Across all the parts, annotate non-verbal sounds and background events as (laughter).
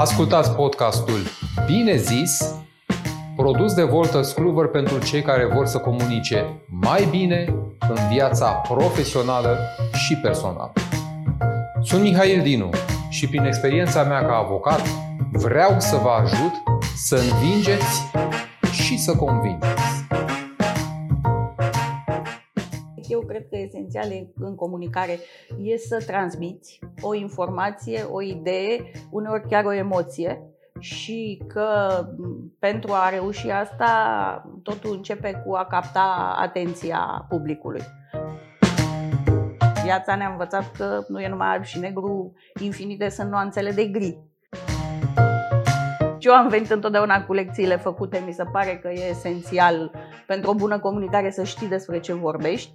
Ascultați podcastul Bine zis, produs de Volta Scluver pentru cei care vor să comunice mai bine în viața profesională și personală. Sunt Mihail Dinu și prin experiența mea ca avocat vreau să vă ajut să învingeți și să convingeți. Cred că esențial în comunicare e să transmiți o informație, o idee, uneori chiar o emoție și că pentru a reuși asta totul începe cu a capta atenția publicului. Viața ne-a învățat că nu e numai alb și negru, infinite sunt nuanțele de gri. Eu am venit întotdeauna cu lecțiile făcute, mi se pare că e esențial pentru o bună comunicare să știi despre ce vorbești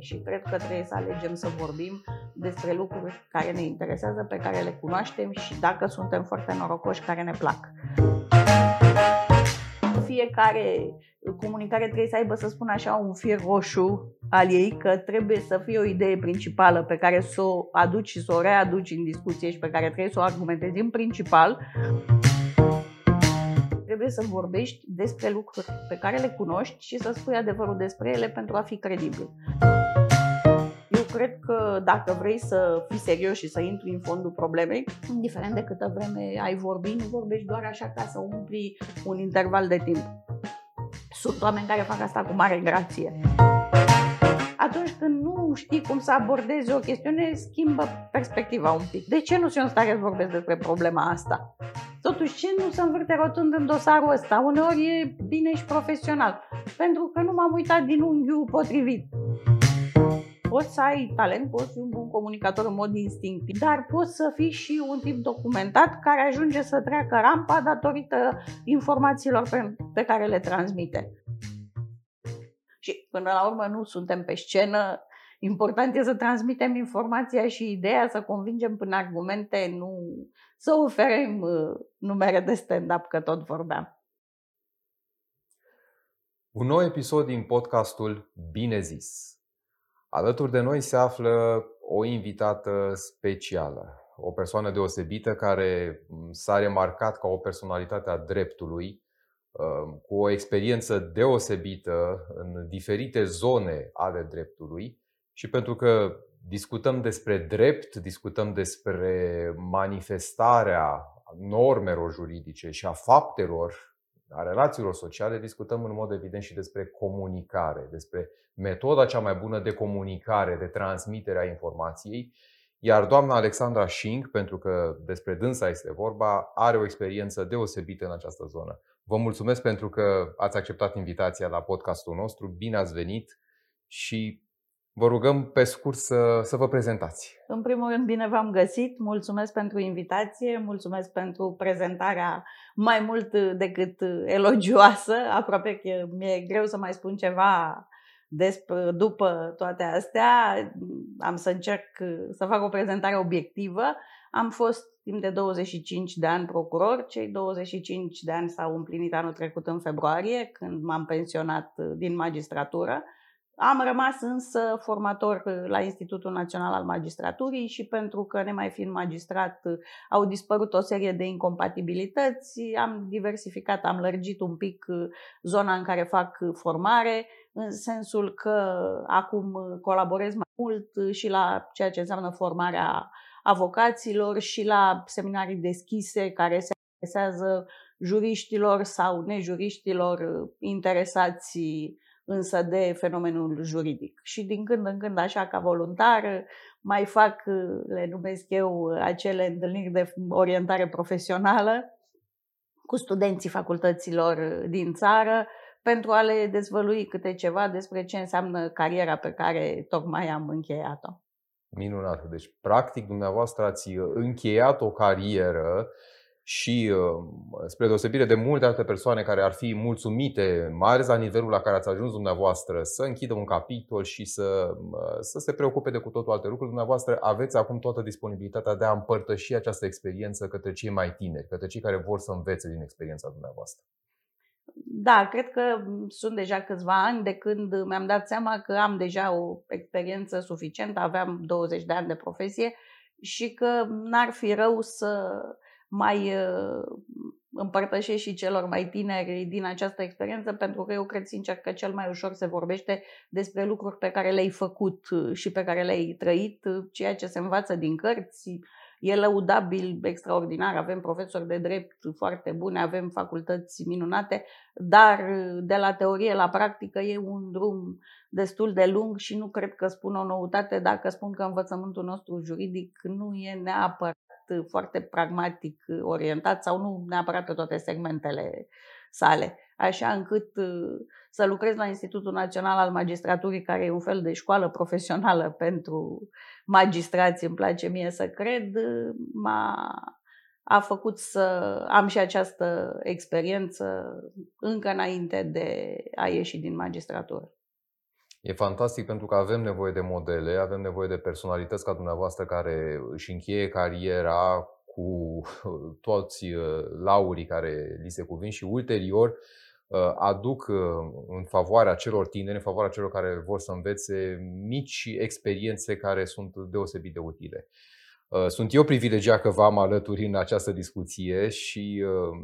și cred că trebuie să alegem să vorbim despre lucruri care ne interesează, pe care le cunoaștem și dacă suntem foarte norocoși, care ne plac. Fiecare comunicare trebuie să aibă, să spun așa, un fir roșu al ei, că trebuie să fie o idee principală pe care să o aduci și să o readuci în discuție și pe care trebuie să o argumentezi în principal trebuie să vorbești despre lucruri pe care le cunoști și să spui adevărul despre ele pentru a fi credibil cred că dacă vrei să fii serios și să intri în fondul problemei, indiferent de câtă vreme ai vorbit, nu vorbești doar așa ca să umpli un interval de timp. Sunt oameni care fac asta cu mare grație. Atunci când nu știi cum să abordezi o chestiune, schimbă perspectiva un pic. De ce nu sunt în stare să vorbesc despre problema asta? Totuși, ce nu se învârte rotund în dosarul ăsta? Uneori e bine și profesional. Pentru că nu m-am uitat din unghiul potrivit poți să ai talent, poți fi un bun comunicator în mod instinctiv, dar poți să fii și un tip documentat care ajunge să treacă rampa datorită informațiilor pe, pe care le transmite. Și până la urmă nu suntem pe scenă, important e să transmitem informația și ideea, să convingem până argumente, nu să oferim uh, numere de stand-up, că tot vorbeam. Un nou episod din podcastul Bine zis. Alături de noi se află o invitată specială, o persoană deosebită care s-a remarcat ca o personalitate a dreptului, um, cu o experiență deosebită în diferite zone ale dreptului. Și pentru că discutăm despre drept, discutăm despre manifestarea normelor juridice și a faptelor a relațiilor sociale, discutăm în mod evident și despre comunicare, despre metoda cea mai bună de comunicare, de transmitere a informației. Iar doamna Alexandra Șing, pentru că despre dânsa este vorba, are o experiență deosebită în această zonă. Vă mulțumesc pentru că ați acceptat invitația la podcastul nostru. Bine ați venit și Vă rugăm pe scurt să, să vă prezentați. În primul rând, bine v-am găsit. Mulțumesc pentru invitație, mulțumesc pentru prezentarea mai mult decât elogioasă. Aproape că mi-e greu să mai spun ceva despre, după toate astea. Am să încerc să fac o prezentare obiectivă. Am fost timp de 25 de ani procuror. Cei 25 de ani s-au împlinit anul trecut în februarie, când m-am pensionat din magistratură. Am rămas însă formator la Institutul Național al Magistraturii și pentru că ne mai fiind magistrat au dispărut o serie de incompatibilități, am diversificat, am lărgit un pic zona în care fac formare, în sensul că acum colaborez mai mult și la ceea ce înseamnă formarea avocaților și la seminarii deschise care se adresează juriștilor sau nejuriștilor interesați însă de fenomenul juridic. Și din când în când, așa ca voluntar, mai fac, le numesc eu, acele întâlniri de orientare profesională cu studenții facultăților din țară pentru a le dezvălui câte ceva despre ce înseamnă cariera pe care tocmai am încheiat-o. Minunat. Deci, practic, dumneavoastră ați încheiat o carieră și uh, spre deosebire de multe alte persoane care ar fi mulțumite, mai ales la nivelul la care ați ajuns dumneavoastră, să închidă un capitol și să, uh, să se preocupe de cu totul alte lucruri, dumneavoastră aveți acum toată disponibilitatea de a împărtăși această experiență către cei mai tineri, către cei care vor să învețe din experiența dumneavoastră. Da, cred că sunt deja câțiva ani de când mi-am dat seama că am deja o experiență suficientă, aveam 20 de ani de profesie și că n-ar fi rău să mai împărtășesc și celor mai tineri din această experiență, pentru că eu cred sincer că cel mai ușor se vorbește despre lucruri pe care le-ai făcut și pe care le-ai trăit, ceea ce se învață din cărți, e lăudabil, extraordinar, avem profesori de drept foarte bune, avem facultăți minunate, dar de la teorie la practică e un drum destul de lung și nu cred că spun o noutate dacă spun că învățământul nostru juridic nu e neapărat foarte pragmatic orientat sau nu neapărat pe toate segmentele sale, așa încât uh, să lucrez la Institutul Național al Magistraturii, care e un fel de școală profesională (laughs) pentru magistrați, îmi place mie să cred, uh, m-a a făcut să am și această experiență încă înainte de a ieși din magistratură. E fantastic pentru că avem nevoie de modele, avem nevoie de personalități ca dumneavoastră care își încheie cariera cu (laughs) toți uh, laurii care li se cuvin și ulterior uh, aduc uh, în favoarea celor tineri, în favoarea celor care vor să învețe mici experiențe care sunt deosebit de utile. Uh, sunt eu privilegiat că v-am alături în această discuție și uh,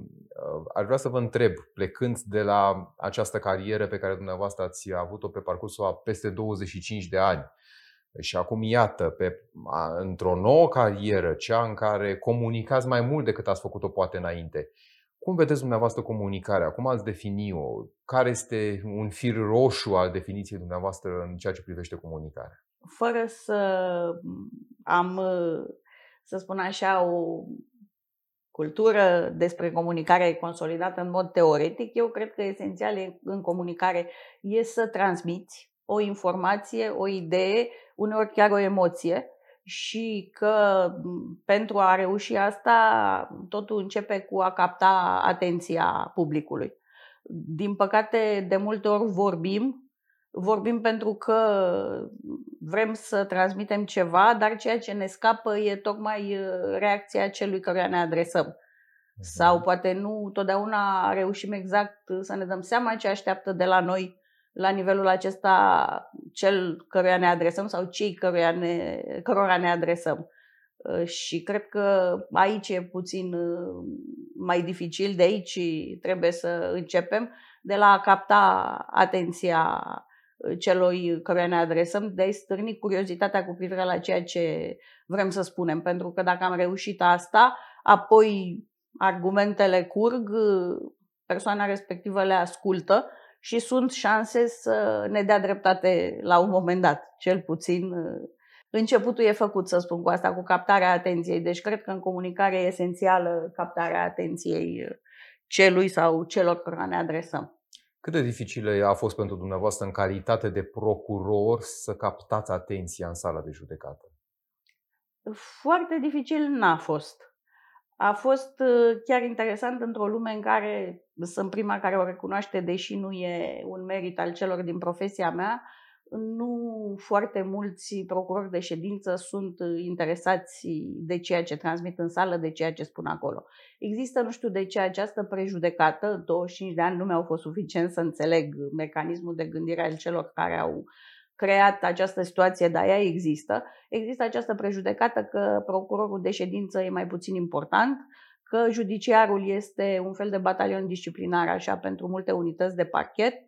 uh, aș vrea să vă întreb, plecând de la această carieră pe care dumneavoastră ați avut-o pe parcursul a peste 25 de ani, și acum, iată, pe, într-o nouă carieră, cea în care comunicați mai mult decât ați făcut-o poate înainte, cum vedeți dumneavoastră comunicarea? Cum ați defini-o? Care este un fir roșu al definiției dumneavoastră în ceea ce privește comunicarea? Fără să am, să spun așa, o cultură despre comunicare consolidată în mod teoretic, eu cred că esențial în comunicare e să transmiți o informație, o idee, uneori chiar o emoție și că pentru a reuși asta totul începe cu a capta atenția publicului. Din păcate, de multe ori vorbim vorbim pentru că vrem să transmitem ceva, dar ceea ce ne scapă e tocmai uh, reacția celui căruia ne adresăm. Mhm. Sau poate nu totdeauna reușim exact să ne dăm seama ce așteaptă de la noi la nivelul acesta cel căruia ne adresăm sau cei căruia ne, cărora ne adresăm. Uh, și cred că aici e puțin uh, mai dificil, de aici trebuie să începem, de la a capta atenția celui căruia ne adresăm, de a-i stârni curiozitatea cu privire la ceea ce vrem să spunem. Pentru că dacă am reușit asta, apoi argumentele curg, persoana respectivă le ascultă și sunt șanse să ne dea dreptate la un moment dat. Cel puțin începutul e făcut, să spun cu asta, cu captarea atenției. Deci cred că în comunicare e esențială captarea atenției celui sau celor care ne adresăm. Cât de dificilă a fost pentru dumneavoastră în calitate de procuror să captați atenția în sala de judecată? Foarte dificil n-a fost. A fost uh, chiar interesant într-o lume în care sunt prima care o recunoaște, deși nu e un merit al celor din profesia mea, nu foarte mulți procurori de ședință sunt interesați de ceea ce transmit în sală, de ceea ce spun acolo. Există, nu știu de ce, această prejudecată, 25 de ani nu mi-au fost suficient să înțeleg mecanismul de gândire al celor care au creat această situație, dar ea există. Există această prejudecată că procurorul de ședință e mai puțin important, că judiciarul este un fel de batalion disciplinar așa pentru multe unități de parchet.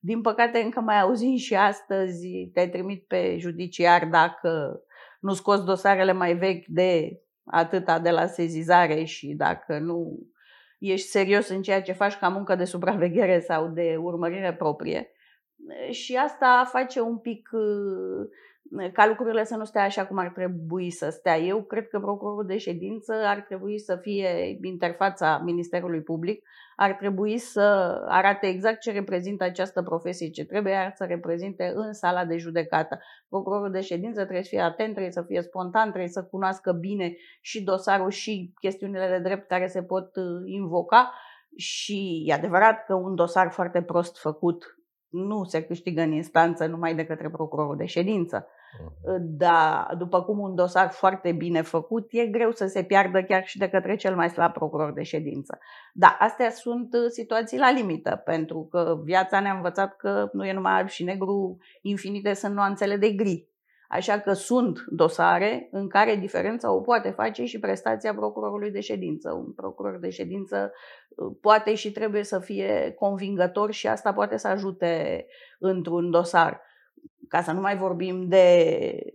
Din păcate încă mai auzim și astăzi, te trimit pe judiciar dacă nu scoți dosarele mai vechi de atâta de la sezizare și dacă nu ești serios în ceea ce faci ca muncă de supraveghere sau de urmărire proprie. Și asta face un pic ca lucrurile să nu stea așa cum ar trebui să stea. Eu cred că procurorul de ședință ar trebui să fie interfața Ministerului Public, ar trebui să arate exact ce reprezintă această profesie, ce trebuie să reprezinte în sala de judecată. Procurorul de ședință trebuie să fie atent, trebuie să fie spontan, trebuie să cunoască bine și dosarul și chestiunile de drept care se pot uh, invoca. Și e adevărat că un dosar foarte prost făcut nu se câștigă în instanță numai de către procurorul de ședință. Mhm. Dar după cum un dosar foarte bine făcut, e greu să se piardă chiar și de către cel mai slab procuror de ședință. Da, astea sunt uh, situații la limită, pentru că viața ne-a învățat că nu e numai alb și negru, infinite sunt nuanțele de gri. Așa că sunt dosare în care diferența o poate face și prestația procurorului de ședință. Un procuror de ședință uh, poate și trebuie să fie convingător și asta poate să ajute într-un dosar. Ca să nu mai vorbim de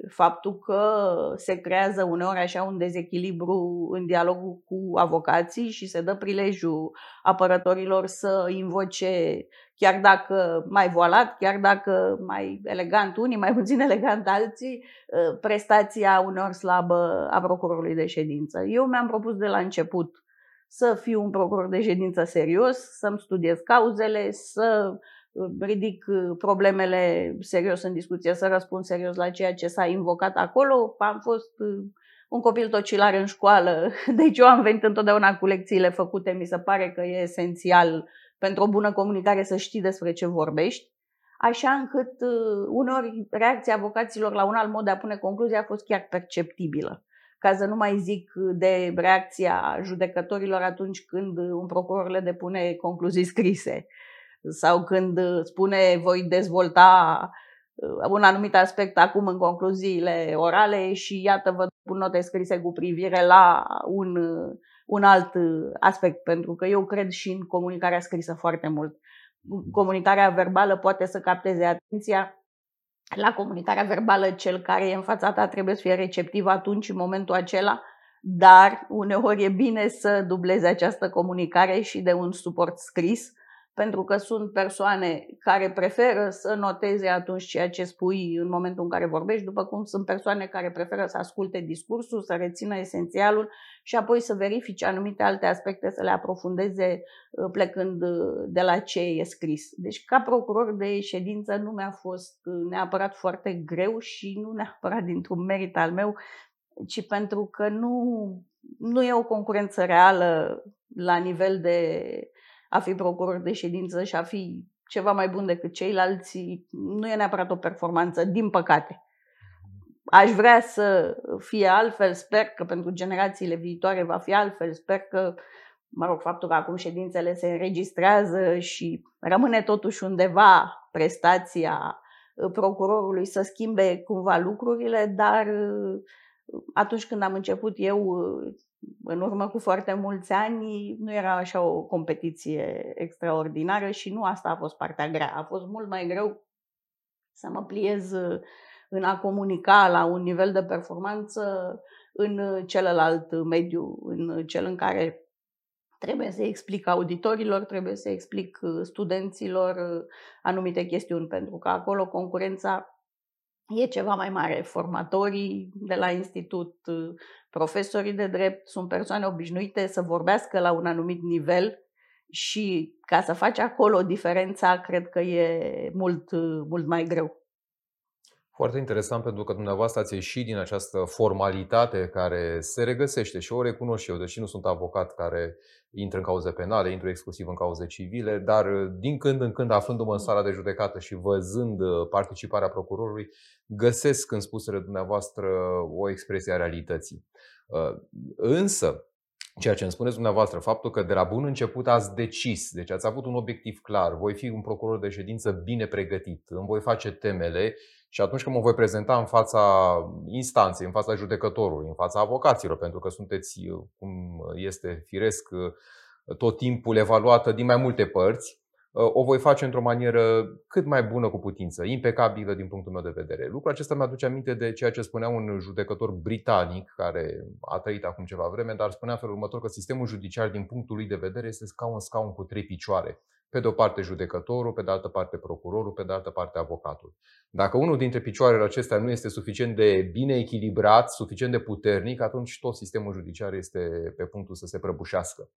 faptul că se creează uneori așa un dezechilibru în dialogul cu avocații și se dă prilejul apărătorilor să invoce, chiar dacă mai voalat, chiar dacă mai elegant unii, mai puțin elegant alții, ă, prestația uneori slabă a procurorului de ședință. Eu mi-am propus de la început să fiu un procuror de ședință serios, să-mi studiez cauzele, să ridic uh, problemele serios în discuție, să răspund serios la ceea ce s-a invocat acolo. Am fost uh, un copil tocilar în școală, (laughs) deci eu am venit întotdeauna cu lecțiile făcute. Mi se pare că e esențial pentru o bună comunicare să știi despre ce vorbești. Așa încât uh, uneori reacția avocaților la un alt mod de a pune concluzia a fost chiar perceptibilă ca să nu mai zic de reacția judecătorilor atunci când un procuror le depune concluzii scrise sau când uh, spune voi dezvolta uh, un anumit aspect acum în concluziile orale și iată vă pun note scrise cu privire la un, uh, un alt aspect, pentru că eu cred și în comunicarea scrisă foarte mult. Comunicarea verbală poate să capteze atenția. La comunicarea verbală, cel care e în fața ta trebuie să fie receptiv atunci, în momentul acela, dar uneori e bine să dubleze această comunicare și de un suport scris pentru că sunt persoane care preferă să noteze atunci ceea ce spui în momentul în care vorbești, după cum sunt persoane care preferă să asculte discursul, să rețină esențialul și apoi să verifice anumite alte aspecte, să le aprofundeze uh, plecând uh, de la ce e scris. Deci, ca procuror de ședință, nu mi-a fost uh, neapărat foarte greu și nu neapărat dintr-un merit al meu, ci pentru că nu, nu e o concurență reală la nivel de a fi procuror de ședință și a fi ceva mai bun decât ceilalți nu e neapărat o performanță, din păcate. Aș vrea să fie altfel, sper că pentru generațiile viitoare va fi altfel, sper că, mă rog, faptul că acum ședințele se înregistrează și rămâne totuși undeva prestația procurorului să schimbe cumva lucrurile, dar atunci când am început eu în urmă cu foarte mulți ani nu era așa o competiție extraordinară și nu asta a fost partea grea. A fost mult mai greu să mă pliez în a comunica la un nivel de performanță în celălalt mediu, în cel în care trebuie să explic auditorilor, trebuie să explic studenților anumite chestiuni, pentru că acolo concurența e ceva mai mare. Formatorii de la institut, profesorii de drept sunt persoane obișnuite să vorbească la un anumit nivel și ca să faci acolo diferența, cred că e mult, mult mai greu. Foarte interesant pentru că dumneavoastră ați ieșit din această formalitate care se regăsește și o recunosc și eu, deși nu sunt avocat care intră în cauze penale, intru exclusiv în cauze civile, dar din când în când, aflându-mă în sala de judecată și văzând participarea procurorului, găsesc în spusele dumneavoastră o expresie a realității. Însă, Ceea ce îmi spuneți dumneavoastră, faptul că de la bun început ați decis, deci ați avut un obiectiv clar, voi fi un procuror de ședință bine pregătit, îmi voi face temele și atunci când mă voi prezenta în fața instanței, în fața judecătorului, în fața avocaților, pentru că sunteți, cum este firesc, tot timpul evaluată din mai multe părți, o voi face într-o manieră cât mai bună cu putință, impecabilă din punctul meu de vedere. Lucrul acesta mi-aduce aminte de ceea ce spunea un judecător britanic, care a trăit acum ceva vreme, dar spunea felul următor că sistemul judiciar, din punctul lui de vedere, este ca un scaun cu trei picioare. Pe de o parte judecătorul, pe de altă parte procurorul, pe de altă parte avocatul. Dacă unul dintre picioarele acestea nu este suficient de bine echilibrat, suficient de puternic, atunci tot sistemul judiciar este pe punctul să se prăbușească.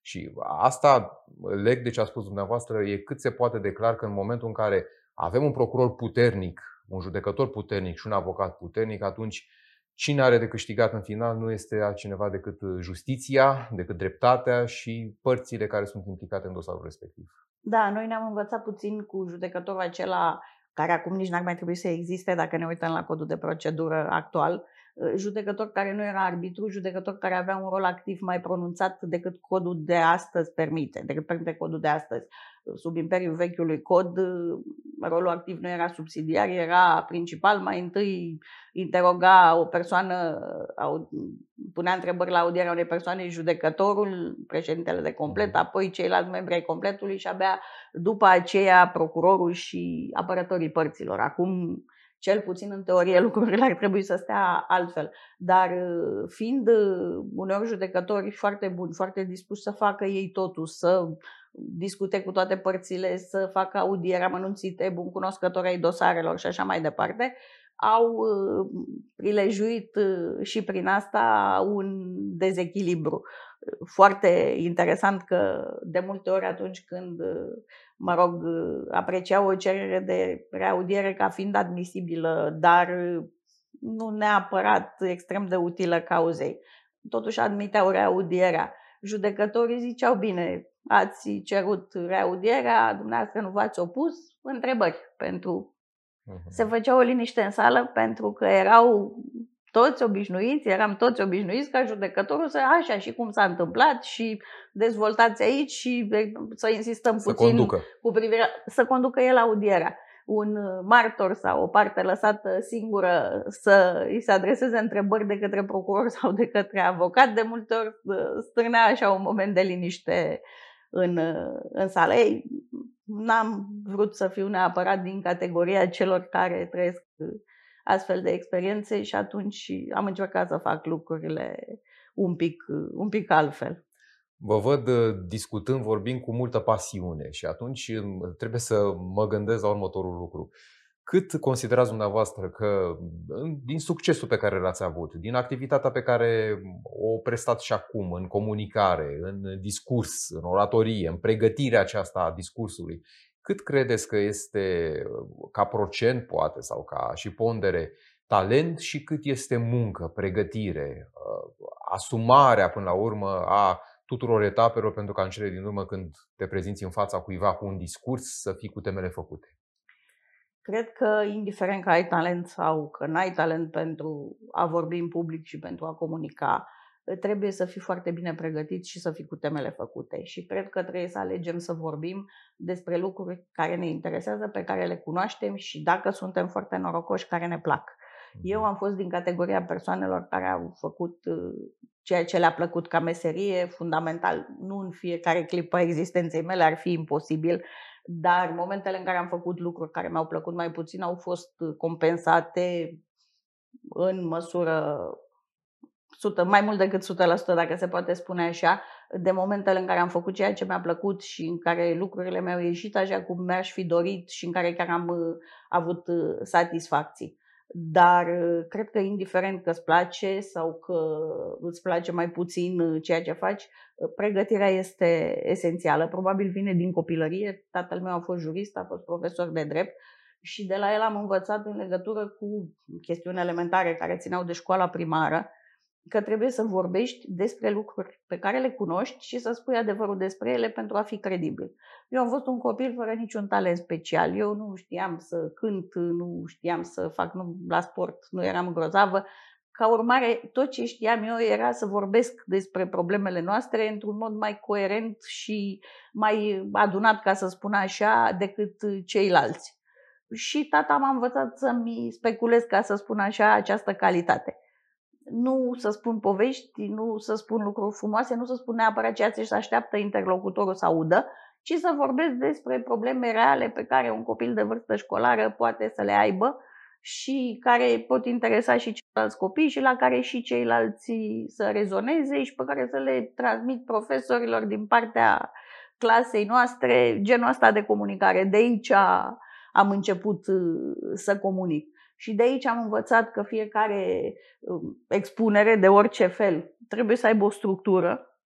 Și asta leg de ce a spus dumneavoastră, e cât se poate declar că în momentul în care avem un procuror puternic, un judecător puternic și un avocat puternic, atunci cine are de câștigat în final nu este altcineva decât justiția, decât dreptatea și părțile care sunt implicate în dosarul respectiv. Da, noi ne-am învățat puțin cu judecătorul acela care acum nici n-ar mai trebui să existe dacă ne uităm la codul de procedură actual, uh, judecător care nu era arbitru, judecător care avea un rol activ mai pronunțat decât codul de astăzi permite, decât permite codul de astăzi. Sub imperiul vechiului cod, uh, rolul activ nu era subsidiar, era principal. Mai întâi interoga o persoană, punea întrebări la audierea unei persoane, judecătorul, președintele de complet, mhm. apoi ceilalți membri ai completului și abia după aceea procurorul și apărătorii părților. Acum cel puțin în teorie (laughs) lucrurile ar trebui să stea altfel. Dar uh, fiind uh, uneori judecători foarte buni, foarte dispuși să facă ei totul, să discute cu toate părțile, să facă audieri amănunțite, bun cunoscători ai dosarelor și așa mai departe, au uh, prilejuit și prin asta un dezechilibru. Foarte interesant că de multe ori atunci când mă rog, apreciau o cerere de reaudiere ca fiind admisibilă, dar nu neapărat extrem de utilă cauzei. Totuși admiteau reaudierea. Judecătorii ziceau, bine, ați cerut reaudierea, dumneavoastră nu v-ați opus, întrebări pentru... Uh-huh. Se făcea o liniște în sală pentru că erau toți obișnuiți, eram toți obișnuiți ca judecătorul să așa și cum s-a întâmplat și dezvoltați aici și să insistăm să puțin conducă. cu privire să conducă el audierea. Un martor sau o parte lăsată singură să îi se adreseze întrebări de către procuror sau de către avocat, de multe ori strânea așa un moment de liniște în, în sală. Ei, n-am vrut să fiu neapărat din categoria celor care trăiesc astfel de experiențe și atunci am încercat să fac lucrurile un pic, un pic altfel. Vă văd uh, discutând, vorbind cu multă pasiune și atunci um, trebuie să mă gândesc la următorul lucru. Cât considerați dumneavoastră că din succesul pe care l-ați avut, din activitatea pe care o prestați și acum în comunicare, în discurs, în oratorie, în pregătirea aceasta a discursului, cât credeți că este ca procent, poate, sau ca și pondere, talent și cât este muncă, pregătire, uh, asumarea până la urmă a tuturor etapelor pentru ca în cele din urmă când te prezinți în fața cuiva cu un discurs să fii cu temele făcute? Cred că indiferent că ai talent sau că n-ai talent pentru a vorbi în public și pentru a comunica, trebuie să fii foarte bine pregătit și să fii cu temele făcute. Și cred că trebuie să alegem să vorbim despre lucruri care ne interesează, pe care le cunoaștem și dacă suntem foarte norocoși, care ne plac. Eu mhm. am fost din categoria persoanelor care au făcut uh, ceea ce le-a plăcut ca meserie, fundamental. Nu în fiecare clipă a existenței mele ar fi imposibil, dar momentele în care am făcut lucruri care mi-au plăcut mai puțin au fost compensate în măsură 100, mai mult decât 100%, dacă se poate spune așa, de momentele în care am făcut ceea ce mi-a plăcut și în care lucrurile mi-au ieșit așa cum mi-aș fi dorit și în care chiar am uh, avut uh, satisfacții. Dar uh, cred că indiferent că îți place sau că îți place mai puțin ceea ce faci, pregătirea este esențială. Probabil vine din copilărie. Tatăl meu a fost jurist, a fost profesor de drept și de la el am învățat în legătură cu chestiuni elementare care țineau de școala primară că trebuie să vorbești despre lucruri pe care le cunoști și să spui adevărul despre ele pentru a fi credibil. Eu am fost un copil fără niciun talent special. Eu nu știam să cânt, nu știam să fac nu, la sport, nu eram grozavă. Ca urmare, tot ce știam eu era să vorbesc despre problemele noastre într-un mod mai coerent și mai adunat, ca să spun așa, decât ceilalți. Și tata m-a învățat să-mi speculez, ca să spun așa, această calitate nu să spun povești, nu să spun lucruri frumoase, nu să spun neapărat ceea ce se așteaptă interlocutorul să audă, ci să vorbesc despre probleme reale pe care un copil de vârstă școlară poate să le aibă și care pot interesa și ceilalți copii și la care și ceilalți să rezoneze și pe care să le transmit profesorilor din partea clasei noastre genul ăsta de comunicare. De aici am început uh, să comunic. Și de aici am învățat că fiecare um, expunere de orice fel trebuie să aibă o structură,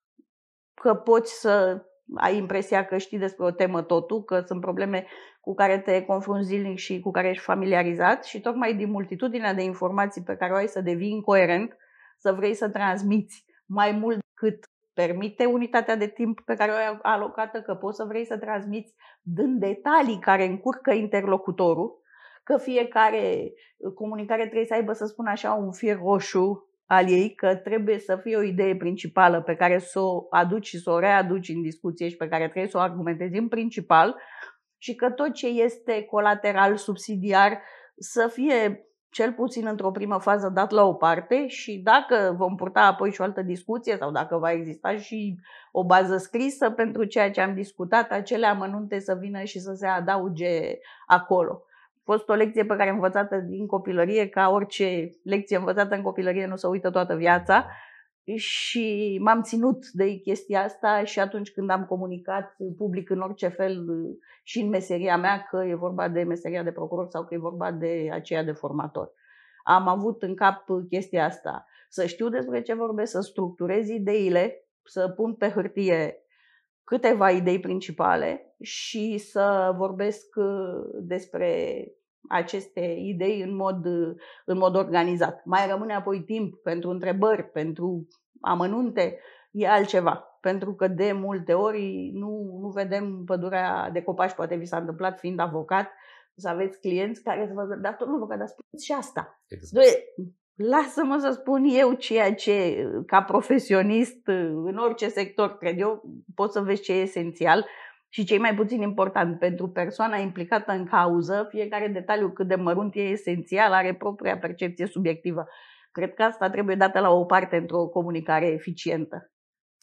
că poți să ai impresia că știi despre o temă totul, că sunt probleme cu care te confrunți zilnic și cu care ești familiarizat și tocmai din multitudinea de informații pe care o ai să devii incoerent, să vrei să transmiți mai mult decât permite unitatea de timp pe care o ai alocată, că poți să vrei să transmiți dând detalii care încurcă interlocutorul, că fiecare comunicare trebuie să aibă, să spun așa, un fir roșu al ei, că trebuie să fie o idee principală pe care să o aduci și să o readuci în discuție și pe care trebuie să o argumentezi în principal și că tot ce este colateral, subsidiar, să fie cel puțin într-o primă fază dat la o parte și dacă vom purta apoi și o altă discuție sau dacă va exista și o bază scrisă pentru ceea ce am discutat, acele amănunte să vină și să se adauge acolo. A fost o lecție pe care am învățat din copilărie, ca orice lecție învățată în copilărie nu se uită toată viața și m-am ținut de chestia asta și atunci când am comunicat public în orice fel și în meseria mea, că e vorba de meseria de procuror sau că e vorba de aceea de formator. Am avut în cap chestia asta, să știu despre ce vorbesc, să structurez ideile, să pun pe hârtie câteva idei principale și să vorbesc despre aceste idei în mod, în mod organizat. Mai rămâne apoi timp pentru întrebări, pentru amănunte, e altceva. Pentru că de multe ori nu, nu vedem pădurea de copaci, poate vi s-a întâmplat fiind avocat, să aveți clienți care să vă dar tot nu vă dar spuneți și asta. Exact. lasă-mă să spun eu ceea ce, ca profesionist, în orice sector, cred eu, pot să vezi ce e esențial și cei mai puțin important pentru persoana implicată în cauză, fiecare detaliu cât de mărunt e esențial, are propria percepție subiectivă. Cred că asta trebuie dată la o parte într-o comunicare eficientă.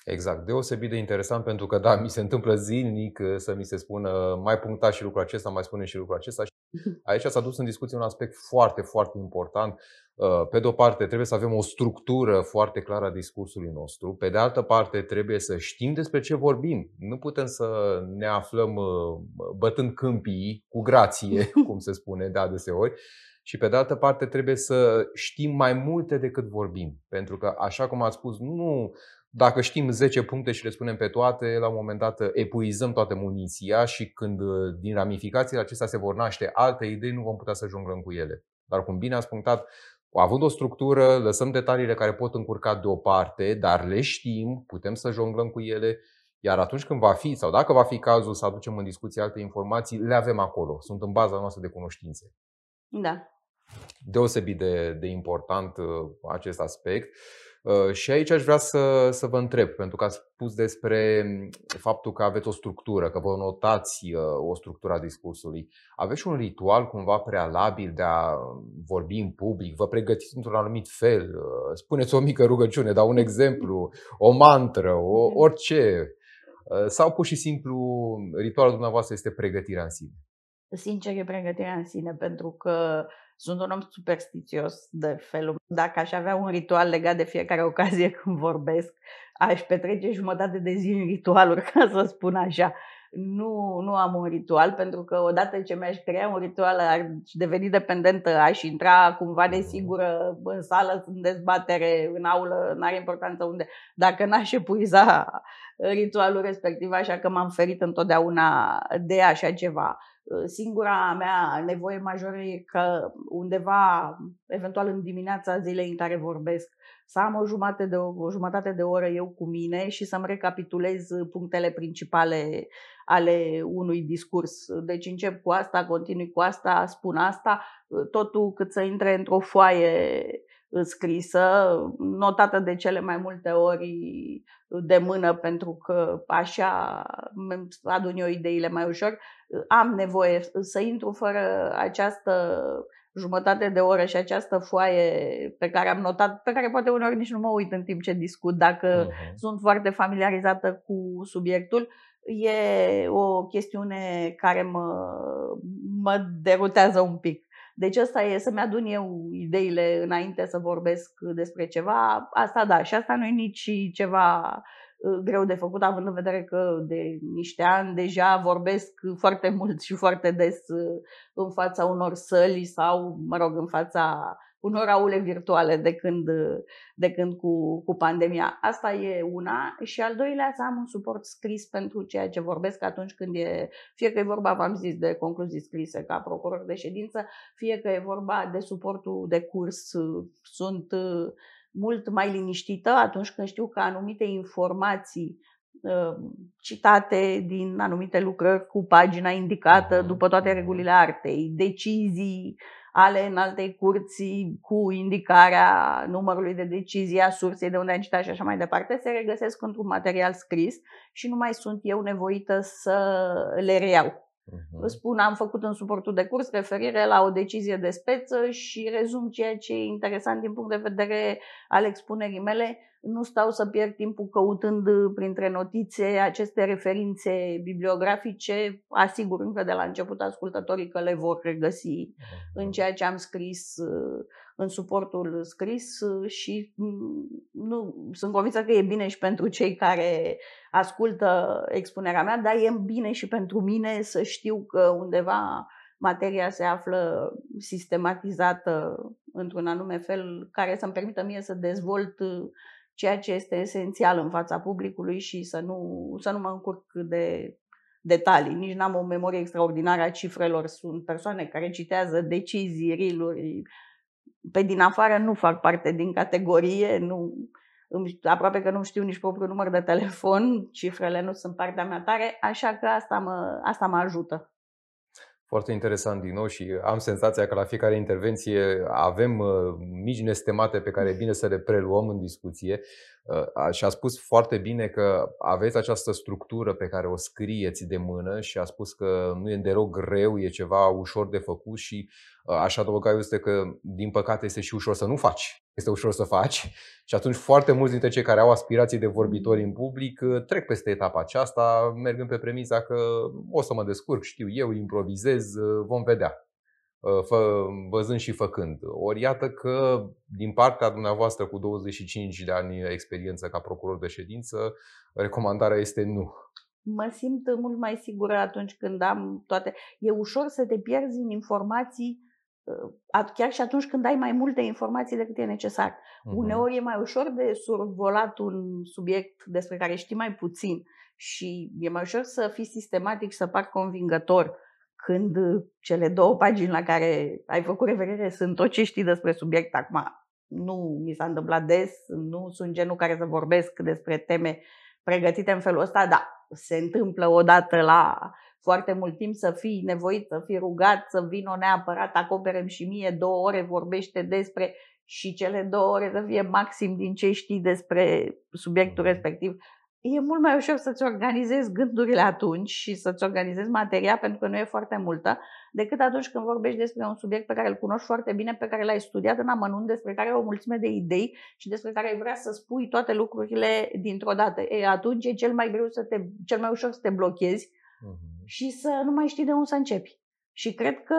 Exact, deosebit de interesant pentru că, da, mi se întâmplă zilnic uh, să mi se spună mai puncta și lucrul acesta, mai spune și lucrul acesta. (laughs) Aici s-a dus în discuție un aspect foarte, foarte important. Uh, pe de o parte, trebuie să avem o structură foarte clară a discursului nostru. Pe de altă parte, trebuie să știm despre ce vorbim. Nu putem să ne aflăm uh, bătând câmpii cu grație, (laughs) cum se spune de adeseori. Și pe de altă parte, trebuie să știm mai multe decât vorbim. Pentru că, așa cum ați spus, nu dacă știm 10 puncte și le spunem pe toate, la un moment dat epuizăm toată muniția și când din ramificațiile acestea se vor naște alte idei, nu vom putea să jonglăm cu ele. Dar cum bine ați punctat, având o structură, lăsăm detaliile care pot încurca deoparte, dar le știm, putem să jonglăm cu ele, iar atunci când va fi, sau dacă va fi cazul să aducem în discuție alte informații, le avem acolo, sunt în baza noastră de cunoștințe. Da. Deosebit de, de important uh, acest aspect. Uh, și aici aș vrea să, să vă întreb, pentru că ați spus despre mm, faptul că aveți o structură, că vă notați uh, o structură a discursului. Aveți un ritual cumva prealabil de a vorbi în public? Vă pregătiți într-un anumit fel? Uh, spuneți o mică rugăciune, dar un exemplu, o mantră, o, mhm. orice. Sau pur și simplu ritualul dumneavoastră este pregătirea în sine? Sincer, e pregătirea în sine, pentru că sunt un om superstițios de felul. Dacă aș avea un ritual legat de fiecare (laughs) ocazie când vorbesc, aș petrece jumătate de zi în ritualuri, ca să spun așa. Nu, nu am un ritual, pentru că odată ce mi-aș crea un ritual, ar deveni dependentă, aș intra cumva nesigură în sală, în dezbatere, în aulă, n-are importanță unde. Dacă n-aș epuiza ritualul respectiv, așa că m-am ferit întotdeauna de așa ceva. Ă, singura mea nevoie majoră e că undeva, eventual în dimineața zilei în care vorbesc, să am o jumătate de, o jumătate de oră eu cu mine și să-mi recapitulez punctele principale ale unui discurs. Deci încep cu asta, continui cu asta, spun asta, totul cât să intre într-o foaie scrisă, notată de cele mai multe ori de mână pentru că așa adun eu ideile mai ușor. Am nevoie să intru fără această jumătate de oră și această foaie pe care am notat, pe care poate uneori nici nu mă uit în timp ce discut, dacă uh-huh. sunt foarte familiarizată cu subiectul, e o chestiune care mă, mă derutează un pic. Deci asta e să-mi adun eu ideile înainte să vorbesc despre ceva. Asta da, și asta nu e nici ceva uh, greu de făcut, având în vedere că de niște ani deja vorbesc foarte mult și foarte des uh, în fața unor săli sau, mă rog, în fața unor aule virtuale de când, de când cu, cu pandemia. Asta e una. Și al doilea, să am un suport scris pentru ceea ce vorbesc atunci când e, fie că e vorba, v-am zis, de concluzii scrise ca procuror de ședință, fie că e vorba de suportul de curs. Sunt uh, mult mai liniștită atunci când știu că anumite informații citate din anumite lucrări cu pagina indicată mhm. după toate regulile artei, decizii ale în alte curți cu indicarea numărului de decizii, a sursei de unde am citat și așa mai departe, se regăsesc într-un material scris și nu mai sunt eu nevoită să le reiau. Uh-huh. Vă spun, am făcut în suportul de curs referire la o decizie de speță și rezum ceea ce e interesant din punct de vedere al expunerii mele. Nu stau să pierd timpul căutând printre notițe aceste referințe bibliografice. Asigur încă de la început ascultătorii că le vor regăsi uh-huh. în ceea ce am scris în suportul scris și mm, nu, sunt convinsă că e bine și pentru cei care ascultă expunerea mea, dar e bine și pentru mine să știu că undeva materia se află sistematizată într-un anume fel care să-mi permită mie să dezvolt ceea ce este esențial în fața publicului și să nu, să nu mă încurc de detalii. Nici n-am o memorie extraordinară a cifrelor. Sunt persoane care citează decizii, riluri, pe din afară nu fac parte din categorie, nu, aproape că nu știu nici propriul număr de telefon, cifrele nu sunt partea mea tare, așa că asta mă, asta mă ajută. Foarte interesant din nou și am senzația că la fiecare intervenție avem uh, mici nestemate pe care e bine să le preluăm în discuție. Uh, și a spus foarte bine că aveți această structură pe care o scrieți de mână și a spus că nu e deloc greu, e ceva ușor de făcut și uh, așa adăugat este că din păcate este și ușor să nu faci. Este ușor să faci și atunci foarte mulți dintre cei care au aspirații de vorbitori în public uh, trec peste etapa aceasta, mergând pe premisa că o să mă descurc, știu eu, improvizez, vom vedea. Uh, fă, văzând și făcând. Ori iată că din partea dumneavoastră cu 25 de ani experiență ca procuror de ședință, recomandarea este nu. Mă simt mult mai sigură atunci când am toate. E ușor să te pierzi în informații uh, chiar și atunci când ai mai multe informații decât e necesar. Uh-huh. Uneori e mai ușor de survolat un subiect despre care știi mai puțin și e mai ușor să fii sistematic și să pari convingător când cele două pagini la care ai făcut referire sunt tot ce știi despre subiect acum. Nu mi s-a întâmplat des, nu sunt genul care să vorbesc despre teme pregătite în felul ăsta, da, se întâmplă odată la foarte mult timp să fii nevoit, să fii rugat, să vină neapărat, acoperem și mie două ore, vorbește despre și cele două ore să fie maxim din ce știi despre subiectul respectiv e mult mai ușor să-ți organizezi gândurile atunci și să-ți organizezi materia, pentru că nu e foarte multă, decât atunci când vorbești despre un subiect pe care îl cunoști foarte bine, pe care l-ai studiat în amănunt, despre care ai o mulțime de idei și despre care ai vrea să spui toate lucrurile dintr-o dată. E, atunci e cel mai greu să te, cel mai ușor să te blochezi uh-huh. Și să nu mai știi de unde să începi. Și cred că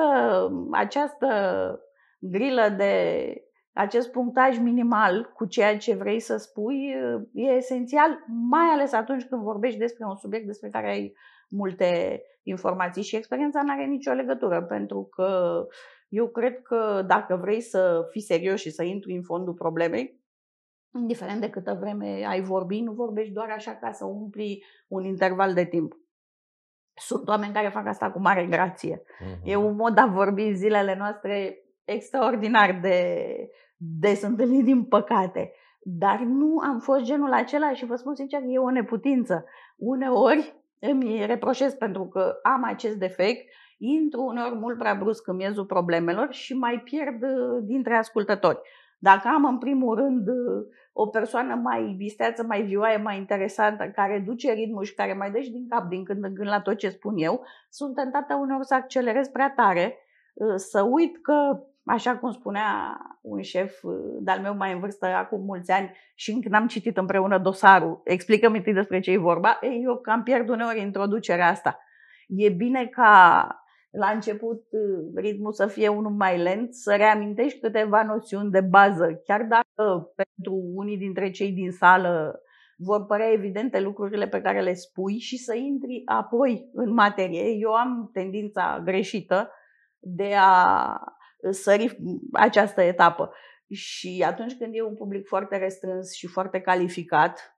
această grilă de acest punctaj minimal cu ceea ce vrei să spui e esențial, mai ales atunci când vorbești despre un subiect despre care ai multe informații și experiența nu are nicio legătură, pentru că eu cred că dacă vrei să fii serios și să intri în fondul problemei, indiferent de câtă vreme ai vorbi, nu vorbești doar așa ca să umpli un interval de timp. Sunt oameni care fac asta cu mare grație. Uh-huh. E un mod a vorbi în zilele noastre extraordinar de des întâlnit din păcate. Dar nu am fost genul acela și vă spun sincer, e o neputință. Uneori îmi reproșez pentru că am acest defect, intru uneori mult prea brusc în miezul problemelor și mai pierd uh, dintre ascultători. Dacă am în primul rând uh, o persoană mai visteață, mai vioaie, mai interesantă, care duce ritmul și care mai dă și din cap din când în când la tot ce spun eu, sunt tentată uneori să accelerez prea tare, uh, să uit că Așa cum spunea un șef uh, de-al meu mai în vârstă acum mulți ani și încă n-am citit împreună dosarul, explică-mi întâi despre ce e vorba, Ei, eu cam pierd uneori introducerea asta. E bine ca la început uh, ritmul să fie unul mai lent, să reamintești câteva noțiuni de bază, chiar dacă pentru unii dintre cei din sală vor părea evidente lucrurile pe care le spui și să intri apoi în materie. Eu am tendința greșită de a sări această etapă. Și atunci când e un public foarte restrâns și foarte calificat,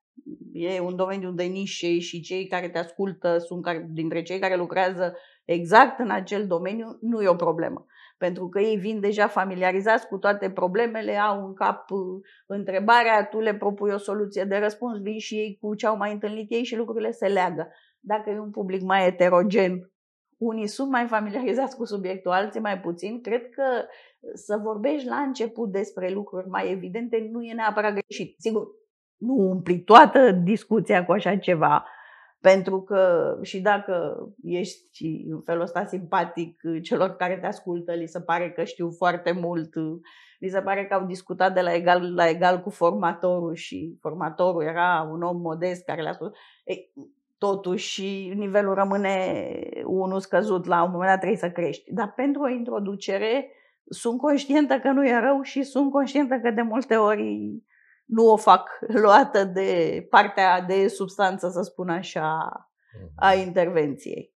e un domeniu de nișe și cei care te ascultă sunt dintre cei care lucrează exact în acel domeniu, nu e o problemă. pentru că ei vin deja familiarizați cu toate problemele, au în cap uh, întrebarea, tu le propui o soluție de răspuns, vin și ei cu ce au mai întâlnit ei și lucrurile se leagă. Dacă e un public mai heterogen, unii sunt mai familiarizați cu subiectul, alții mai puțin, cred că să vorbești la început despre lucruri mai evidente nu e neapărat greșit. Sigur, nu umpli toată discuția cu așa ceva, pentru că și dacă ești în felul ăsta simpatic celor care te ascultă, li se pare că știu foarte mult, li se pare că au discutat de la egal la egal cu formatorul și formatorul era un om modest care le-a spus. Ei, totuși nivelul rămâne unul scăzut, la un moment dat trebuie să crești. Dar pentru o introducere sunt conștientă că nu e rău și sunt conștientă că de multe ori nu o fac (laughs) luată de partea de substanță, să spun așa, a mhm. intervenției.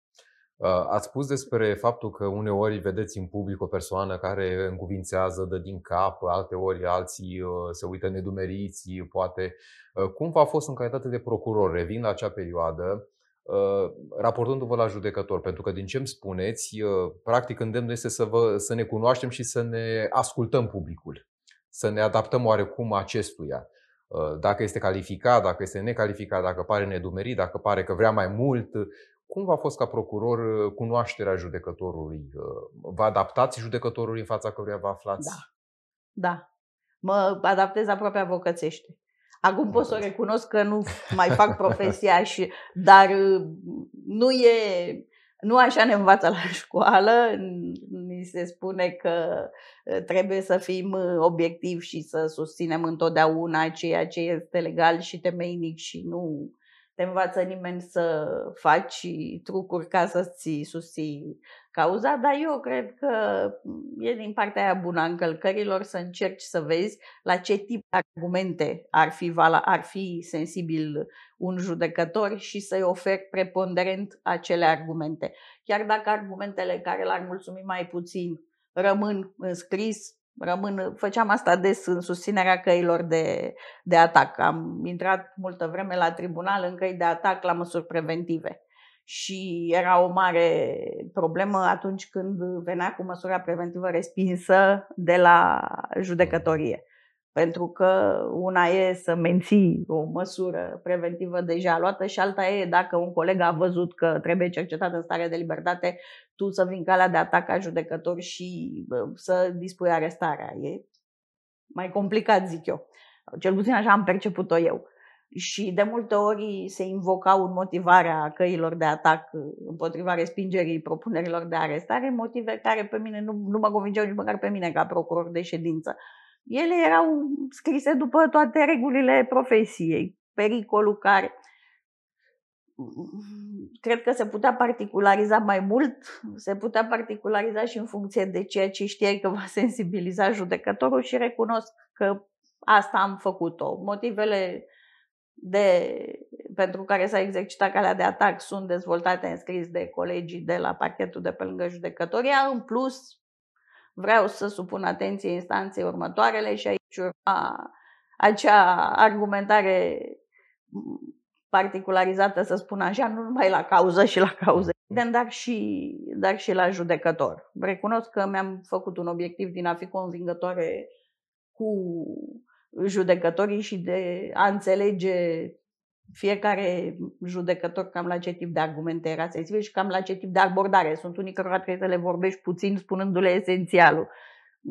Ați spus despre faptul că uneori vedeți în public o persoană care încuvințează, dă din cap, alte ori alții uh, se uită nedumeriți, poate. Uh, cum v-a fost în calitate de procuror? Revin la acea perioadă, uh, raportându-vă la judecător, pentru că din ce îmi spuneți, practic îndemnul este să, vă, să ne cunoaștem și să ne ascultăm publicul să ne adaptăm oarecum acestuia. Uh, dacă este calificat, dacă este necalificat, dacă pare nedumerit, dacă pare că vrea mai mult. Cum v-a fost ca procuror uh, cunoașterea judecătorului? Uh, vă adaptați judecătorului în fața căruia vă aflați? Da. Da. Mă adaptez aproape avocățește. Acum pot să recunosc că nu mai fac profesia, și, dar nu e nu așa ne învață la (laughs) școală, ni se spune că trebuie să fim obiectivi și să susținem întotdeauna ceea ce este legal și temeinic și nu te învață nimeni să faci trucuri ca să-ți susții cauza, dar eu cred că e din partea aia bună a încălcărilor să încerci să vezi la ce tip de argumente ar fi, ar fi sensibil un judecător și să-i oferi preponderent acele argumente. Chiar dacă argumentele care l-ar mulțumi mai puțin rămân înscris, rămân, făceam asta des în susținerea căilor de, de atac. Am intrat multă vreme la tribunal în căi de atac la măsuri preventive. Și era o mare problemă atunci când venea cu măsura preventivă respinsă de la judecătorie. Pentru că una e să menții o măsură preventivă deja luată și alta e dacă un coleg a văzut că trebuie cercetat în stare de libertate, tu să vin calea de atac ca judecător și să dispui arestarea. E mai complicat, zic eu. Cel puțin așa am perceput-o eu. Și de multe ori se invocau în motivarea căilor de atac împotriva respingerii propunerilor de arestare, motive care pe mine nu, nu mă convingeau nici măcar pe mine ca procuror de ședință ele erau scrise după toate regulile profesiei. Pericolul care cred că se putea particulariza mai mult, se putea particulariza și în funcție de ceea ce știai că va sensibiliza judecătorul și recunosc că asta am făcut-o. Motivele de, pentru care s-a exercitat calea de atac sunt dezvoltate în scris de colegii de la parchetul de pe lângă judecătoria. În plus, vreau să supun atenție instanței următoarele și aici urma acea argumentare particularizată, să spun așa, nu numai la cauză și la cauză, dar și, dar și la judecător. Recunosc că mi-am făcut un obiectiv din a fi convingătoare cu judecătorii și de a înțelege fiecare judecător cam la ce tip de argumente era sensibil și cam la ce tip de abordare. Sunt unii cărora trebuie să le vorbești puțin spunându-le esențialul.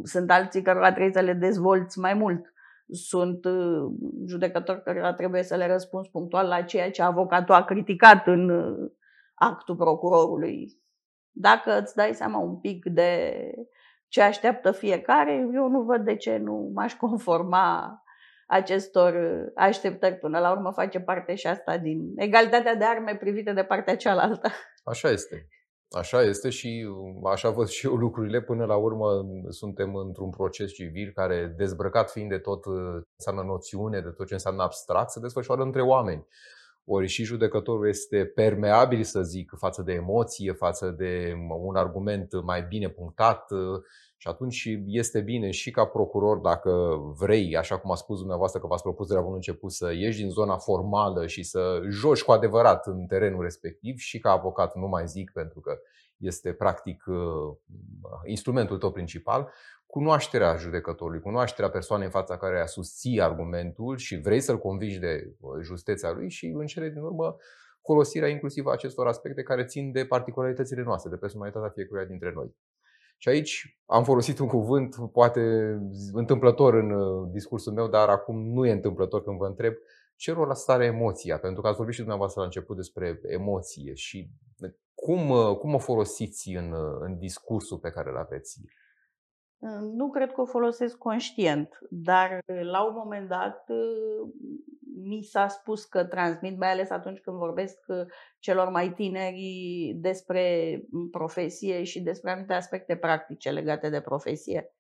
Sunt alții cărora trebuie să le dezvolți mai mult. Sunt uh, judecători cărora trebuie să le răspunzi punctual la ceea ce avocatul a criticat în uh, actul procurorului. Dacă îți dai seama un pic de ce așteaptă fiecare, eu nu văd de ce nu m-aș conforma acestor uh, așteptări. Până la urmă face parte și asta din egalitatea de arme privite de partea cealaltă. Așa este. Așa este și uh, așa văd și eu lucrurile. Până la urmă suntem într-un proces civil care, dezbrăcat fiind de tot uh, ce înseamnă noțiune, de tot ce înseamnă abstract, se desfășoară între oameni. Ori și judecătorul este permeabil, să zic, față de emoție, față de un argument mai bine punctat Și atunci este bine și ca procuror, dacă vrei, așa cum a spus dumneavoastră că v-ați propus de la bun început, să ieși din zona formală și să joci cu adevărat în terenul respectiv și ca avocat, nu mai zic pentru că este practic uh, instrumentul tău principal, cunoașterea judecătorului, cunoașterea persoanei în fața care a susții argumentul și vrei să-l convingi de uh, justeția lui și în cele din urmă folosirea inclusiv a acestor aspecte care țin de particularitățile noastre, de personalitatea fiecăruia dintre noi. Și aici am folosit un cuvânt, poate întâmplător în uh, discursul meu, dar acum nu e întâmplător când vă întreb ce rol are emoția, pentru că ați vorbit și dumneavoastră la început despre emoție și cum, uh, cum o folosiți în, uh, în discursul pe care îl aveți? Nu cred că o folosesc conștient, dar la un moment dat mi s-a spus că transmit, mai ales atunci când vorbesc uh, celor mai tineri despre profesie și despre anumite aspecte practice legate de profesie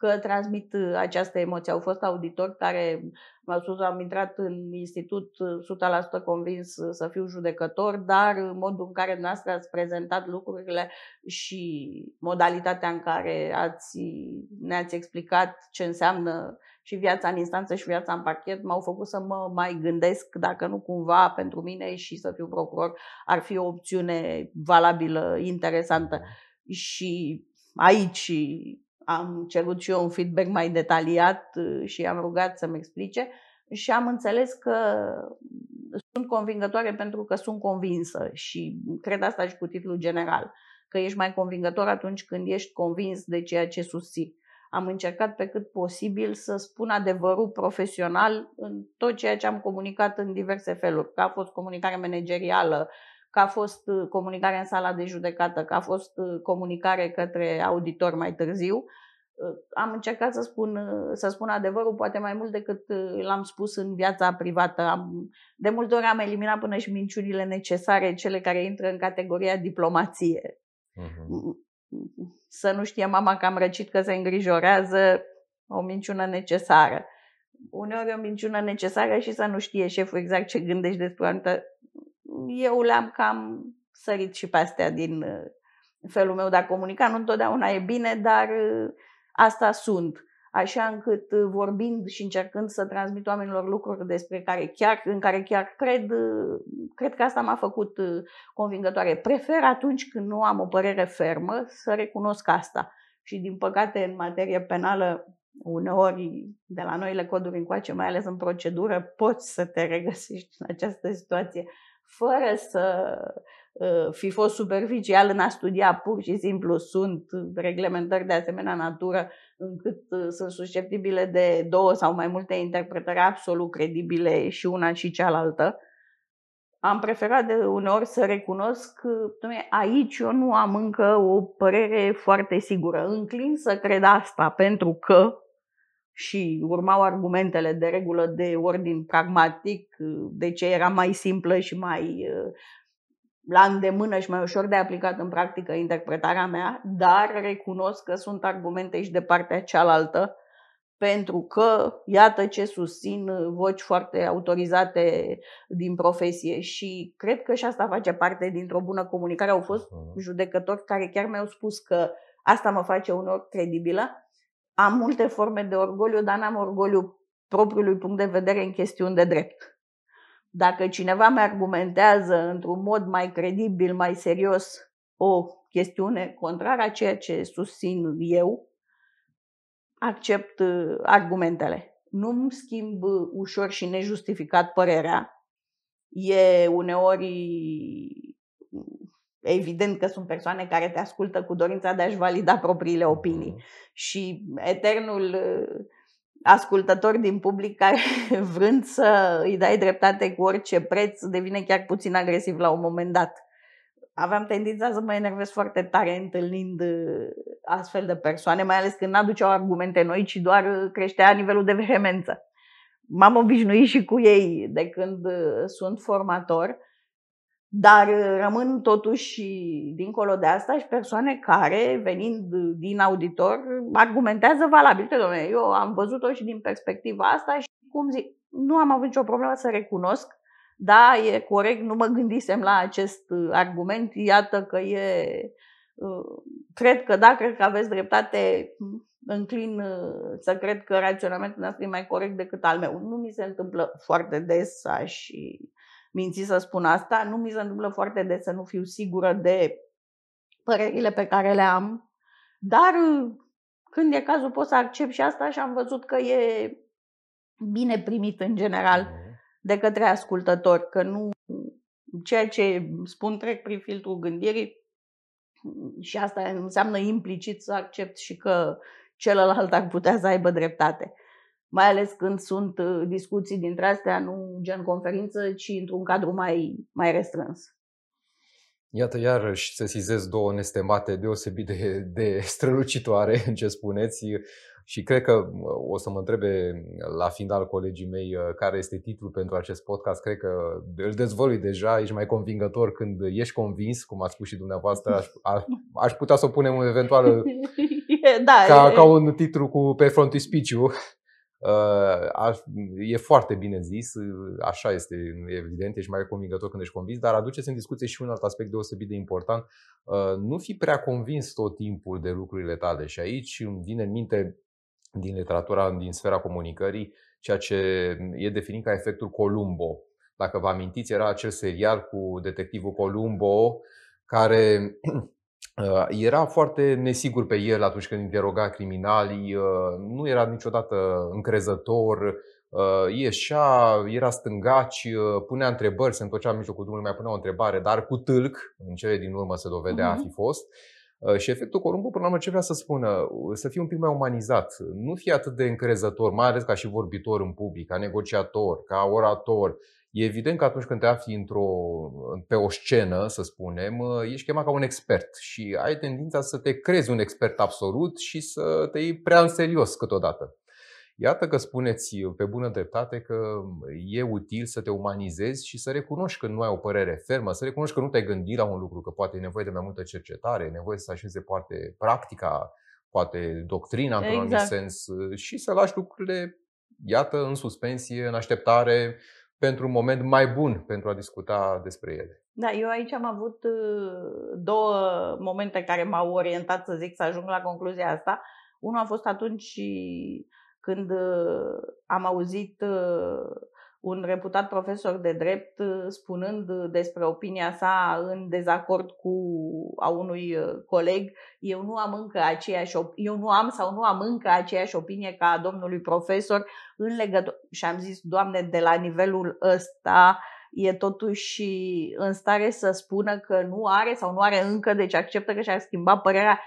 că transmit uh, această emoție. Au fost auditori care m-au spus, am intrat în institut 100% uh, convins să fiu judecător, dar modul în care noastră ați prezentat lucrurile și modalitatea în care ați, ne-ați explicat ce înseamnă și viața în instanță și viața în parchet m-au făcut să mă mai gândesc dacă nu cumva pentru mine și să fiu procuror ar fi o opțiune valabilă, interesantă. Și aici am cerut și eu un feedback mai detaliat uh, și am rugat să-mi explice și am înțeles că sunt convingătoare pentru că sunt convinsă și cred asta și cu titlul general, că ești mai convingător atunci când ești convins de ceea ce susții. Am încercat pe cât posibil să spun adevărul profesional în tot ceea ce am comunicat în diverse feluri, că a fost comunicare managerială, că a fost uh, comunicare în sala de judecată, că a fost uh, comunicare către auditor mai târziu. Uh, am încercat să spun, să spun adevărul poate mai mult decât l-am spus în viața privată. Am, de multe ori am eliminat până și minciunile necesare, cele care intră în categoria diplomație. Uh-huh să nu știe mama că am răcit că se îngrijorează, o minciună necesară. Uneori o minciună necesară și să nu știe șeful exact ce gândești despre o anumită... Eu le-am cam sărit și pe astea din uh, felul meu de a comunica. Nu întotdeauna e bine, dar uh, asta sunt așa încât uh, vorbind și încercând să transmit oamenilor lucruri despre care chiar, în care chiar cred, uh, cred că asta m-a făcut uh, convingătoare. Prefer atunci când nu am o părere fermă să recunosc asta. Și din păcate în materie penală uneori de la noile coduri încoace, mai ales în procedură, poți să te regăsești în această situație fără să fi fost superficial în a studia pur și simplu. Sunt reglementări de asemenea natură încât uh, sunt susceptibile de două sau mai multe interpretări absolut credibile și una și cealaltă. Am preferat de uneori să recunosc că aici eu nu am încă o părere foarte sigură. Înclin să cred asta pentru că și urmau argumentele de regulă de ordin pragmatic, de ce era mai simplă și mai uh, la îndemână și mai ușor de aplicat în practică interpretarea mea, dar recunosc că sunt argumente și de partea cealaltă, pentru că iată ce susțin voci foarte autorizate din profesie și cred că și asta face parte dintr-o bună comunicare. Au fost judecători care chiar mi-au spus că asta mă face unor credibilă. Am multe forme de orgoliu, dar n-am orgoliu propriului punct de vedere în chestiuni de drept. Dacă cineva mi argumentează într-un mod mai credibil, mai serios, o chestiune contrară a ceea ce susțin eu, accept uh, argumentele. Nu-mi schimb ușor și nejustificat părerea. E uneori evident că sunt persoane care te ascultă cu dorința de a-și valida propriile opinii. Mm-hmm. Și eternul uh, ascultători din public care (laughs) vrând să îi dai dreptate cu orice preț devine chiar puțin agresiv la un moment dat. Aveam tendința să mă enervez foarte tare întâlnind uh, astfel de persoane, mai ales când n-aduceau argumente noi, ci doar creștea nivelul de vehemență. M-am obișnuit și cu ei de când uh, sunt formator dar uh, rămân totuși, dincolo de asta, și persoane care, venind din auditor, argumentează valabil. Dom'le, eu am văzut-o și din perspectiva asta și, cum zic, nu am avut nicio problemă să recunosc. Da, e corect, nu mă gândisem la acest uh, argument, iată că e Cred că da, cred că aveți dreptate, înclin să cred că raționamentul nostru e mai corect decât al meu. Nu mi se întâmplă foarte des, aș minți să spun asta, nu mi se întâmplă foarte des să nu fiu sigură de părerile pe care le am, dar când e cazul pot să accept și asta și am văzut că e bine primit în general mhm. de către ascultători, că nu ceea ce spun trec prin filtrul gândirii și asta înseamnă implicit să accept și că celălalt ar putea să aibă dreptate. Mai ales când sunt uh, discuții dintre astea, nu gen conferință, ci într-un cadru mai, mai restrâns. Iată, iarăși sesizez două nestemate deosebit de, de strălucitoare în ce spuneți și cred că o să mă întrebe la final colegii mei uh, care este titlul pentru acest podcast. Cred că îl dezvălui deja, ești mai convingător când ești convins, cum ați spus și dumneavoastră. Aș, aș putea să o punem eventual (laughs) da, ca, ca un titlu cu pe frontispiciu. Uh, e foarte bine zis, așa este evident, ești mai convingător când ești convins, dar aduceți în discuție și un alt aspect deosebit de important. Uh, nu fi prea convins tot timpul de lucrurile tale și aici îmi vine în minte din literatura din sfera comunicării ceea ce e definit ca efectul Columbo. Dacă vă amintiți, era acel serial cu detectivul Columbo care Uh, era foarte nesigur pe el atunci când interoga criminalii, uh, nu era niciodată încrezător, uh, ieșea, era stângaci, punea întrebări, se întorcea în mijlocul drumului, mai punea o întrebare, dar cu tâlc, în cele din urmă se dovedea a mhm. fi fost. Și efectul Columbo, până la urmă, ce vrea să spună? Să fie un pic mai umanizat. Nu fie atât de încrezător, mai ales ca și vorbitor în public, ca negociator, ca orator, E evident că atunci când te afli într-o, pe o scenă, să spunem, ești chemat ca un expert și ai tendința să te crezi un expert absolut și să te iei prea în serios câteodată. Iată că spuneți pe bună dreptate că e util să te umanizezi și să recunoști că nu ai o părere fermă, să recunoști că nu te-ai gândit la un lucru, că poate e nevoie de mai multă cercetare, e nevoie să așeze poate practica, poate doctrina într-un exact. anumit sens și să lași lucrurile, iată, în suspensie, în așteptare, pentru un moment mai bun pentru a discuta despre ele. Da, eu aici am avut uh, două momente care m-au orientat, să zic, să ajung la concluzia asta. Unul a fost atunci când uh, am auzit uh, un reputat profesor de drept uh, spunând uh, despre opinia sa în dezacord cu a unui uh, coleg, eu nu am încă aceeași eu nu am sau nu am încă aceeași opinie ca a domnului profesor în legătură și am zis, Doamne, de la nivelul ăsta e totuși în stare să spună că nu are sau nu are încă, deci acceptă că și-a schimbat părerea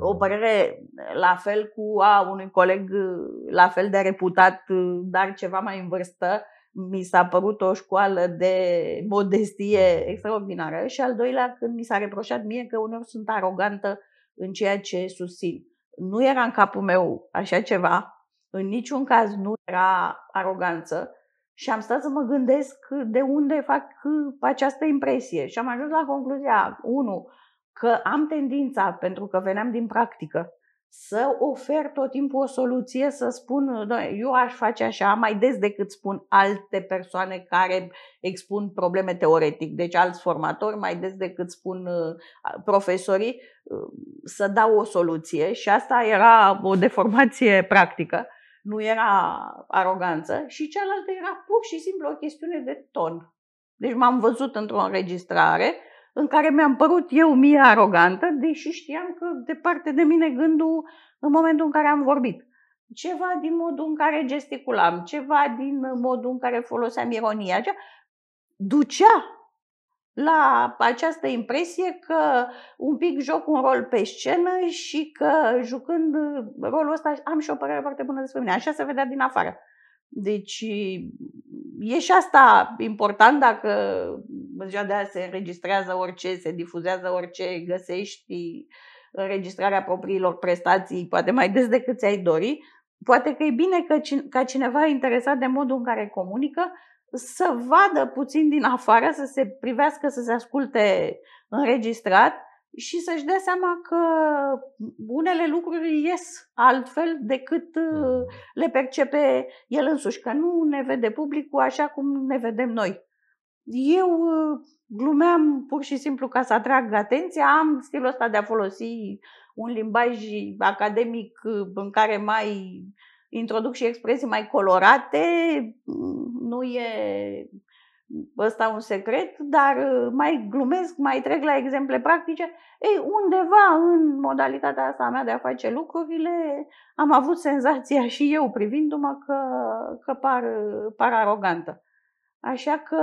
o părere la fel cu a unui coleg la fel de reputat, dar ceva mai în vârstă, mi s-a părut o școală de modestie extraordinară și al doilea când mi s-a reproșat mie că uneori sunt arogantă în ceea ce susțin. Nu era în capul meu așa ceva, în niciun caz nu era aroganță și am stat să mă gândesc de unde fac această impresie și am ajuns la concluzia, unu, că am tendința, pentru că veneam din practică, să ofer tot timpul o soluție, să spun, eu aș face așa mai des decât spun alte persoane care expun probleme teoretic, deci alți formatori, mai des decât spun uh, profesorii, uh, să dau o soluție și asta era o deformație practică, nu era aroganță și cealaltă era pur și simplu o chestiune de ton. Deci m-am văzut într-o înregistrare în care mi-am părut eu mie arogantă, deși știam că departe de mine gândul în momentul în care am vorbit. Ceva din modul în care gesticulam, ceva din modul în care foloseam ironia, cea, ducea la această impresie că un pic joc un rol pe scenă și că jucând rolul ăsta am și o părere foarte bună despre mine. Așa se vedea din afară. Deci e și asta important dacă în ziua de azi se înregistrează orice, se difuzează orice, găsești înregistrarea propriilor prestații, poate mai des decât ți-ai dori, poate că e bine că, ca cineva interesat de modul în care comunică să vadă puțin din afară, să se privească, să se asculte înregistrat și să-și dea seama că unele lucruri ies altfel decât uh, mm. le percepe el însuși, că nu ne vede publicul așa cum ne vedem noi. eu uh, glumeam pur și simplu ca să atrag atenția, am stilul ăsta de a folosi un limbaj academic uh, în care mai introduc și expresii mai colorate, nu e ăsta un secret, dar uh, mai glumesc, mai trec la exemple practice. Ei, undeva în modalitatea asta mea de a face lucrurile, am avut senzația și eu privindu-mă că, că par, par arogantă. Așa că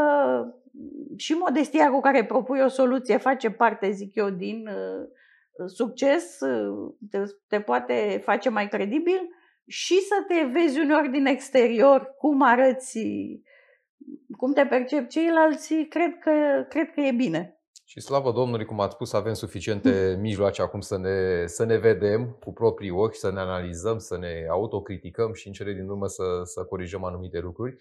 și modestia cu care propui o soluție face parte, zic eu, din uh, succes, uh, te, te poate face mai credibil și să te vezi uneori din exterior cum arăți, cum te percep ceilalți, cred că, cred că e bine. Și slavă Domnului, cum ați spus, avem suficiente (laughs) mijloace acum să ne, să ne vedem cu proprii ochi, să ne analizăm, să ne autocriticăm și în cele din urmă să, să corijăm anumite lucruri.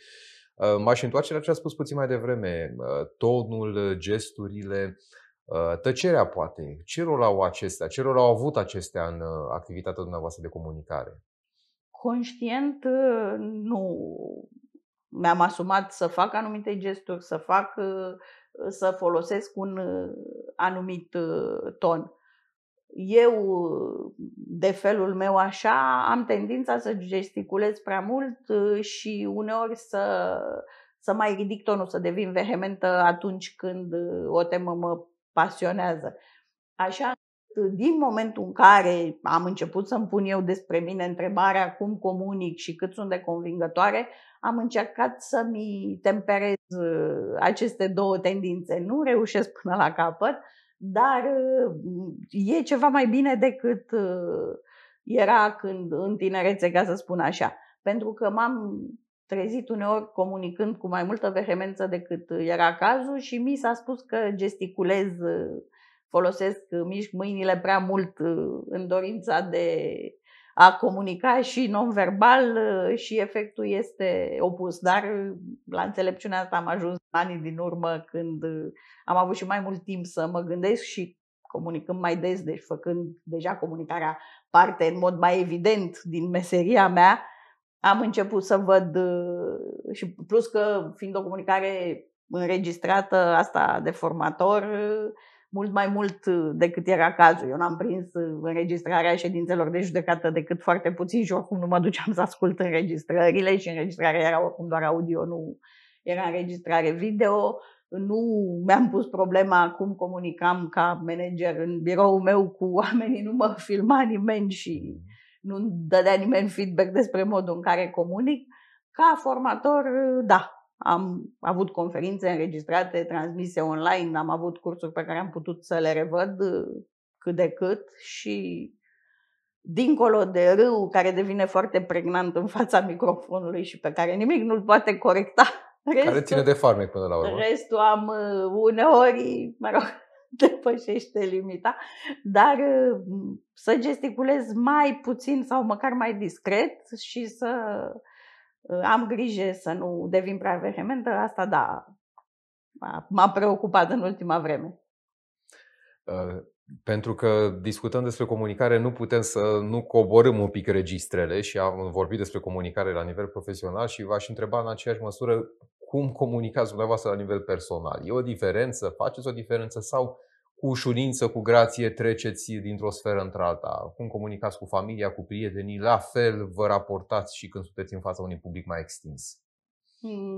Uh, m-aș întoarce la ce a spus puțin mai devreme, uh, tonul, gesturile, uh, tăcerea poate. Ce rol au acestea? Ce rol au avut acestea în activitatea dumneavoastră de comunicare? Conștient nu mi-am asumat să fac anumite gesturi, să fac, să folosesc un anumit ton eu, de felul meu așa, am tendința să gesticulez prea mult uh, și uneori să, să mai ridic tonul, să devin vehementă atunci când uh, o temă mă pasionează. Așa, din momentul în care am început să-mi pun eu despre mine întrebarea cum comunic și cât sunt de convingătoare, am încercat să-mi temperez uh, aceste două tendințe. Nu reușesc până la capăt, dar e ceva mai bine decât uh, era când în tinerețe, ca să spun așa. Pentru că m-am trezit uneori comunicând cu mai multă vehemență decât era cazul și mi s-a spus că gesticulez, uh, folosesc, mișc mâinile prea uh, în dorința de a comunica și non-verbal și efectul este opus. Dar la înțelepciunea asta am ajuns anii din urmă când am avut și mai mult timp să mă gândesc și comunicând mai des, deci făcând deja comunicarea parte în mod mai evident din meseria mea, am început să văd și plus că fiind o comunicare înregistrată asta de formator, mult mai mult uh, decât era cazul. Eu n-am prins uh, înregistrarea ședințelor de judecată decât foarte puțin și oricum nu mă duceam să ascult înregistrările și înregistrarea era oricum doar audio, nu era înregistrare video. Nu mi-am pus problema cum comunicam ca manager în biroul meu cu oamenii, nu mă filma nimeni și nu dădea nimeni feedback despre modul în care comunic. Ca formator, da, am avut conferințe înregistrate, transmise online, am avut cursuri pe care am putut să le revăd uh, cât de cât și dincolo de râu care devine foarte pregnant în fața microfonului și pe care nimic nu-l poate corecta. Restul, care ține de farmec până la urmă. Restul am uh, uneori, mă rog, (laughs) depășește limita, dar uh, să gesticulez mai puțin sau măcar mai discret și să am grijă să nu devin prea vehementă, asta da, m-a preocupat în ultima vreme. Uh, pentru că discutăm despre comunicare, nu putem să nu coborâm un pic registrele și am vorbit despre comunicare la nivel profesional și v-aș întreba în aceeași măsură cum comunicați dumneavoastră la nivel personal. E o diferență? Faceți o diferență sau cu ușurință, cu grație treceți dintr-o sferă într-alta? Cum comunicați cu familia, cu prietenii? La fel vă raportați și când sunteți în fața unui public mai extins?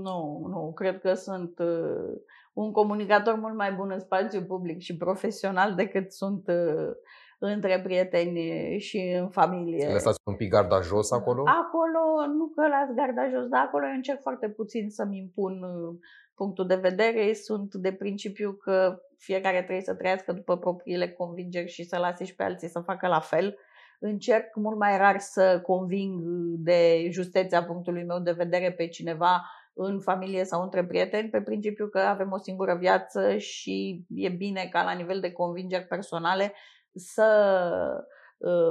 Nu, nu. Cred că sunt uh, un comunicator mult mai bun în spațiu public și profesional decât sunt uh, între prieteni și în familie. Lăsați un pic garda jos acolo? Acolo, nu că las garda jos, dar acolo eu încerc foarte puțin să-mi impun uh, punctul de vedere. Sunt de principiu că fiecare trebuie să trăiască după propriile convingeri și să lase și pe alții să facă la fel. Încerc mult mai rar să conving de justeția punctului meu de vedere pe cineva în familie sau între prieteni, pe principiu că avem o singură viață și e bine ca la nivel de convingeri personale să Uh,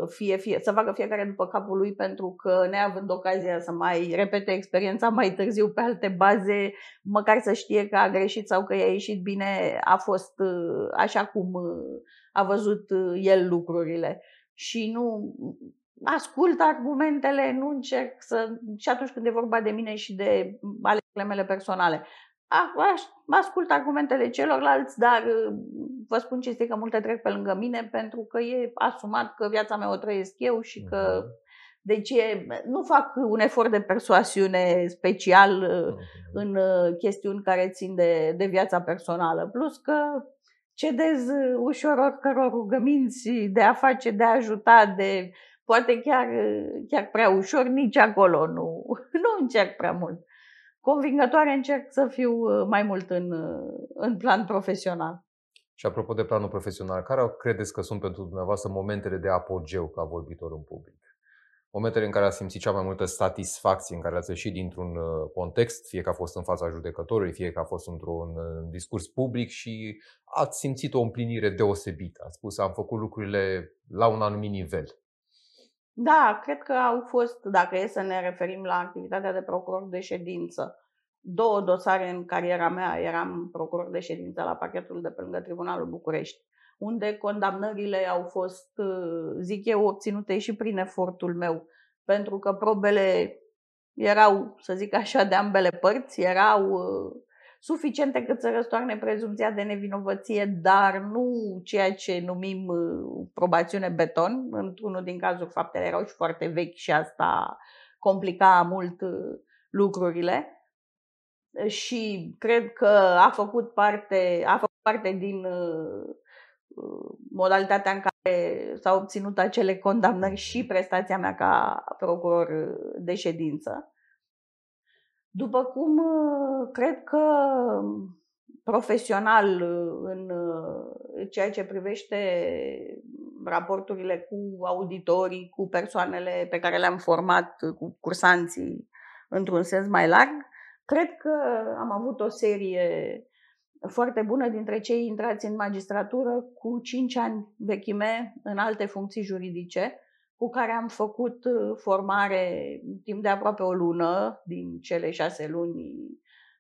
fie, fie, să facă fiecare după capul lui pentru că neavând ocazia să mai repete experiența mai târziu pe alte baze, măcar să știe că a greșit sau că i-a ieșit bine, a fost uh, așa cum uh, a văzut el lucrurile. Și nu ascult argumentele, nu încerc să. și atunci când e vorba de mine și de alegerile mele personale. Ascult argumentele celorlalți, dar uh, vă spun ce este că multe trec pe lângă mine pentru că e asumat că viața mea o trăiesc eu și că mhm. deci e, nu fac un efort de persoasiune special uh, mhm. în uh, chestiuni care țin de, de viața personală. Plus că cedez ușor oricăror rugăminți de a face, de a ajuta, de poate chiar, chiar prea ușor, nici acolo nu, (laughs) nu încerc prea mult convingătoare încerc să fiu uh, mai mult în, uh, în plan profesional. Și apropo de planul profesional, care credeți că sunt pentru dumneavoastră momentele de apogeu ca vorbitor în public? Momentele în care ați simțit cea mai multă satisfacție, în care ați ieșit dintr-un uh, context, fie că a fost în fața judecătorului, fie că a fost într-un discurs public și ați simțit o împlinire deosebită. Ați spus, am făcut lucrurile la un anumit nivel. Da, cred că au fost, dacă e să ne referim la activitatea de procuror de ședință, două dosare în cariera mea. Eram procuror de ședință la pachetul de pe lângă Tribunalul București, unde condamnările au fost, zic eu, obținute și prin efortul meu, pentru că probele erau, să zic așa, de ambele părți, erau suficiente cât să răstoarne prezumția de nevinovăție, dar nu ceea ce numim uh, probațiune beton. Într-unul din cazuri faptele erau și foarte vechi și asta complica mult uh, lucrurile. Și cred că a făcut parte, a făcut parte din uh, modalitatea în care s-au obținut acele condamnări și prestația mea ca procuror de ședință. După cum uh, cred că profesional uh, în uh, ceea ce privește raporturile cu auditorii, cu persoanele pe care le-am format, cu cursanții într-un sens mai larg, cred că am avut o serie foarte bună dintre cei intrați în magistratură cu 5 ani vechime în alte funcții juridice, cu care am făcut uh, formare timp de aproape o lună din cele șase luni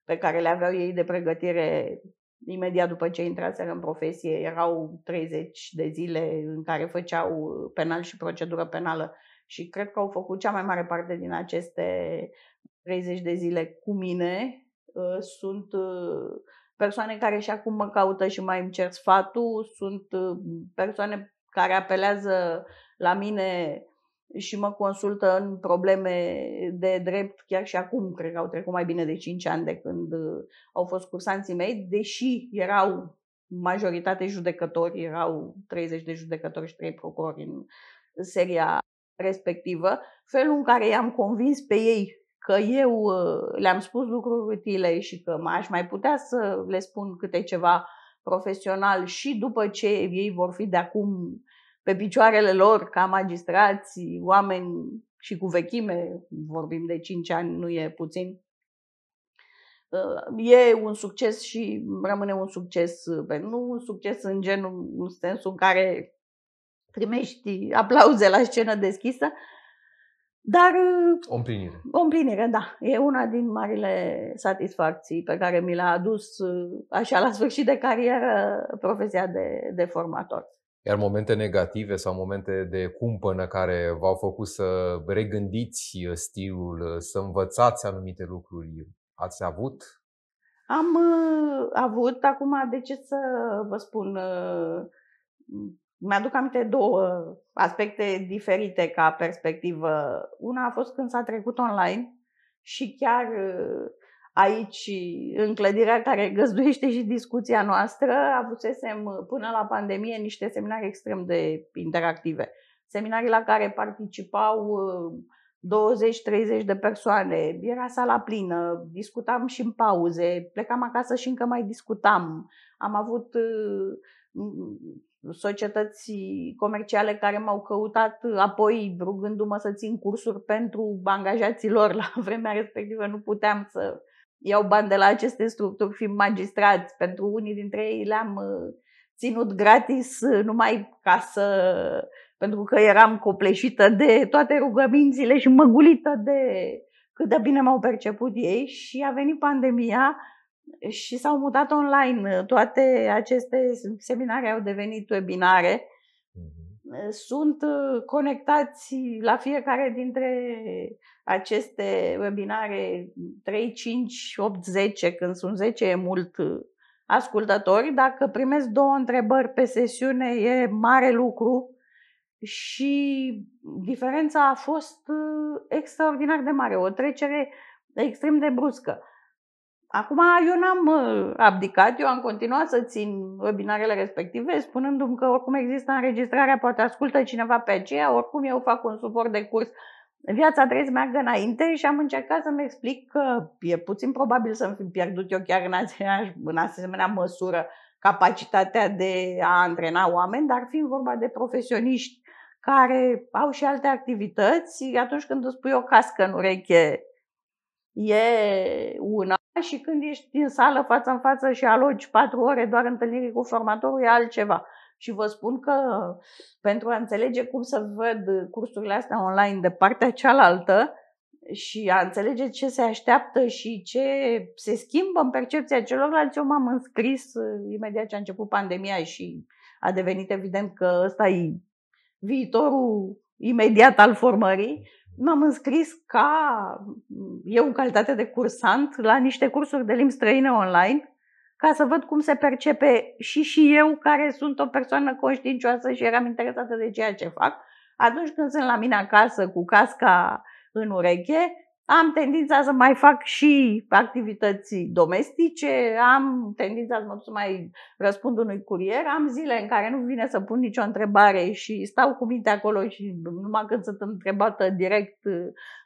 pe care le aveau ei de pregătire imediat după ce intraseră în profesie. Erau 30 de zile în care făceau penal și procedură penală și cred că au făcut cea mai mare parte din aceste 30 de zile cu mine. Uh, sunt uh, persoane care și acum mă caută și mai îmi cer sfatul, sunt persoane care apelează la mine și mă consultă în probleme de drept chiar și acum, cred că au trecut mai bine de 5 ani de când uh, au fost cursanții mei, deși erau majoritate judecători, erau 30 de judecători și 3 procurori în seria respectivă, felul în care i-am convins pe ei că eu uh, le-am spus lucruri utile și că m-aș mai putea să le spun câte ceva profesional și după ce ei vor fi de acum pe picioarele lor ca magistrați, oameni și cu vechime, vorbim de 5 ani, nu e puțin. E un succes și rămâne un succes, nu un succes în genul, în sensul în care primești aplauze la scenă deschisă, dar... O împlinire. O împlinire, da. E una din marile satisfacții pe care mi l-a adus așa la sfârșit de carieră profesia de, de formator. Iar momente negative sau momente de cumpănă care v-au făcut să regândiți stilul, să învățați anumite lucruri, ați avut? Am uh, avut, acum de ce să vă spun, uh, mi-aduc aminte două aspecte diferite ca perspectivă. Una a fost când s-a trecut online și chiar uh, aici, în clădirea care găzduiește și discuția noastră, avusesem până la pandemie niște seminarii extrem de interactive. Seminarii la care participau 20-30 de persoane, era sala plină, discutam și în pauze, plecam acasă și încă mai discutam. Am avut societăți comerciale care m-au căutat apoi rugându-mă să țin cursuri pentru angajații lor. La vremea respectivă nu puteam să iau bani de la aceste structuri, fiind magistrați. Pentru unii dintre ei le-am uh, ținut gratis uh, numai ca să... pentru că eram copleșită de toate rugămințile și măgulită de cât de bine m-au perceput ei și a venit pandemia și s-au mutat online. Toate aceste seminare au devenit webinare. Mhm. sunt uh, conectați la fiecare dintre aceste webinare 3, 5, 8, 10, când sunt 10 e mult uh, ascultători. Dacă primesc două întrebări pe sesiune e mare lucru și diferența a fost uh, extraordinar de mare, o trecere extrem de bruscă. Acum eu n-am uh, abdicat, eu am continuat să țin webinarele respective, spunându-mi că oricum există înregistrarea, poate ascultă cineva pe aceea, oricum eu fac un suport de curs. Viața trebuie să meargă înainte și am încercat să-mi explic că e puțin probabil să-mi fi pierdut eu chiar în, aceeași, în asemenea măsură capacitatea de a antrena oameni, dar fiind vorba de profesioniști care au și alte activități, atunci când îți pui o cască în ureche e una și când ești în sală față în față și alogi patru ore doar întâlniri cu formatorul, e altceva. Și vă spun că pentru a înțelege cum să văd cursurile astea online de partea cealaltă și a înțelege ce se așteaptă și ce se schimbă în percepția celorlalți, eu m-am înscris uh, imediat ce a început pandemia și a devenit evident că ăsta e viitorul imediat al formării m-am înscris ca eu în calitate de cursant la niște cursuri de limbi străine online ca să văd cum se percepe și și eu care sunt o persoană conștiincioasă și eram interesată de ceea ce fac. Atunci când sunt la mine acasă cu casca în ureche, am tendința să mai fac și activități domestice, am tendința să mă duc să mai răspund unui curier, am zile în care nu vine să pun nicio întrebare și stau cu minte acolo și numai când sunt întrebată direct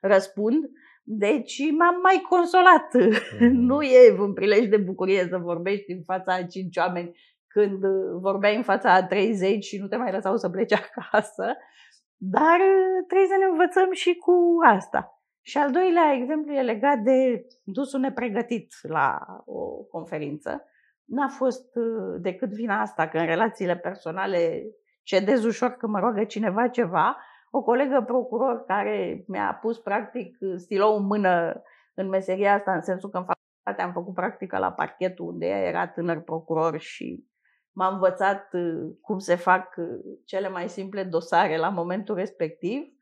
răspund. Deci m-am mai consolat. Mm-hmm. (laughs) Nu e un prilej de bucurie să vorbești în fața a cinci oameni când vorbeai în fața a 30 și nu te mai lăsau să pleci (laughs) acasă. Dar trebuie să ne învățăm și cu asta. Și al doilea exemplu e legat de dusul nepregătit la o conferință. N-a fost uh, decât vina asta că în relațiile personale cedez ușor că mă roagă cineva ceva. O colegă procuror care mi-a pus practic stilou în mână în meseria asta, în sensul că în facultate am făcut practică la parchetul unde ea era tânăr procuror și m-a învățat uh, cum se fac uh, cele mai simple dosare la momentul respectiv.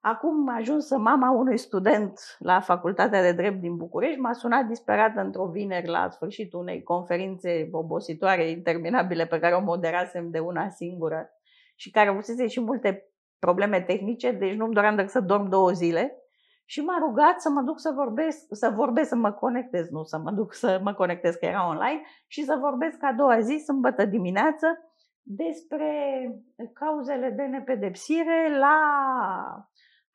Acum ajuns mama unui student la Facultatea de Drept din București, m-a sunat disperată într-o vineri la sfârșitul unei conferințe obositoare interminabile pe care o moderasem de una singură și care avusese și multe probleme tehnice, deci nu-mi doream decât să dorm două zile. Și m-a rugat să mă duc să vorbesc, să vorbesc, să mă conectez, nu să mă duc să mă conectez, că era online, și să vorbesc a doua zi, sâmbătă dimineață, despre cauzele de nepedepsire la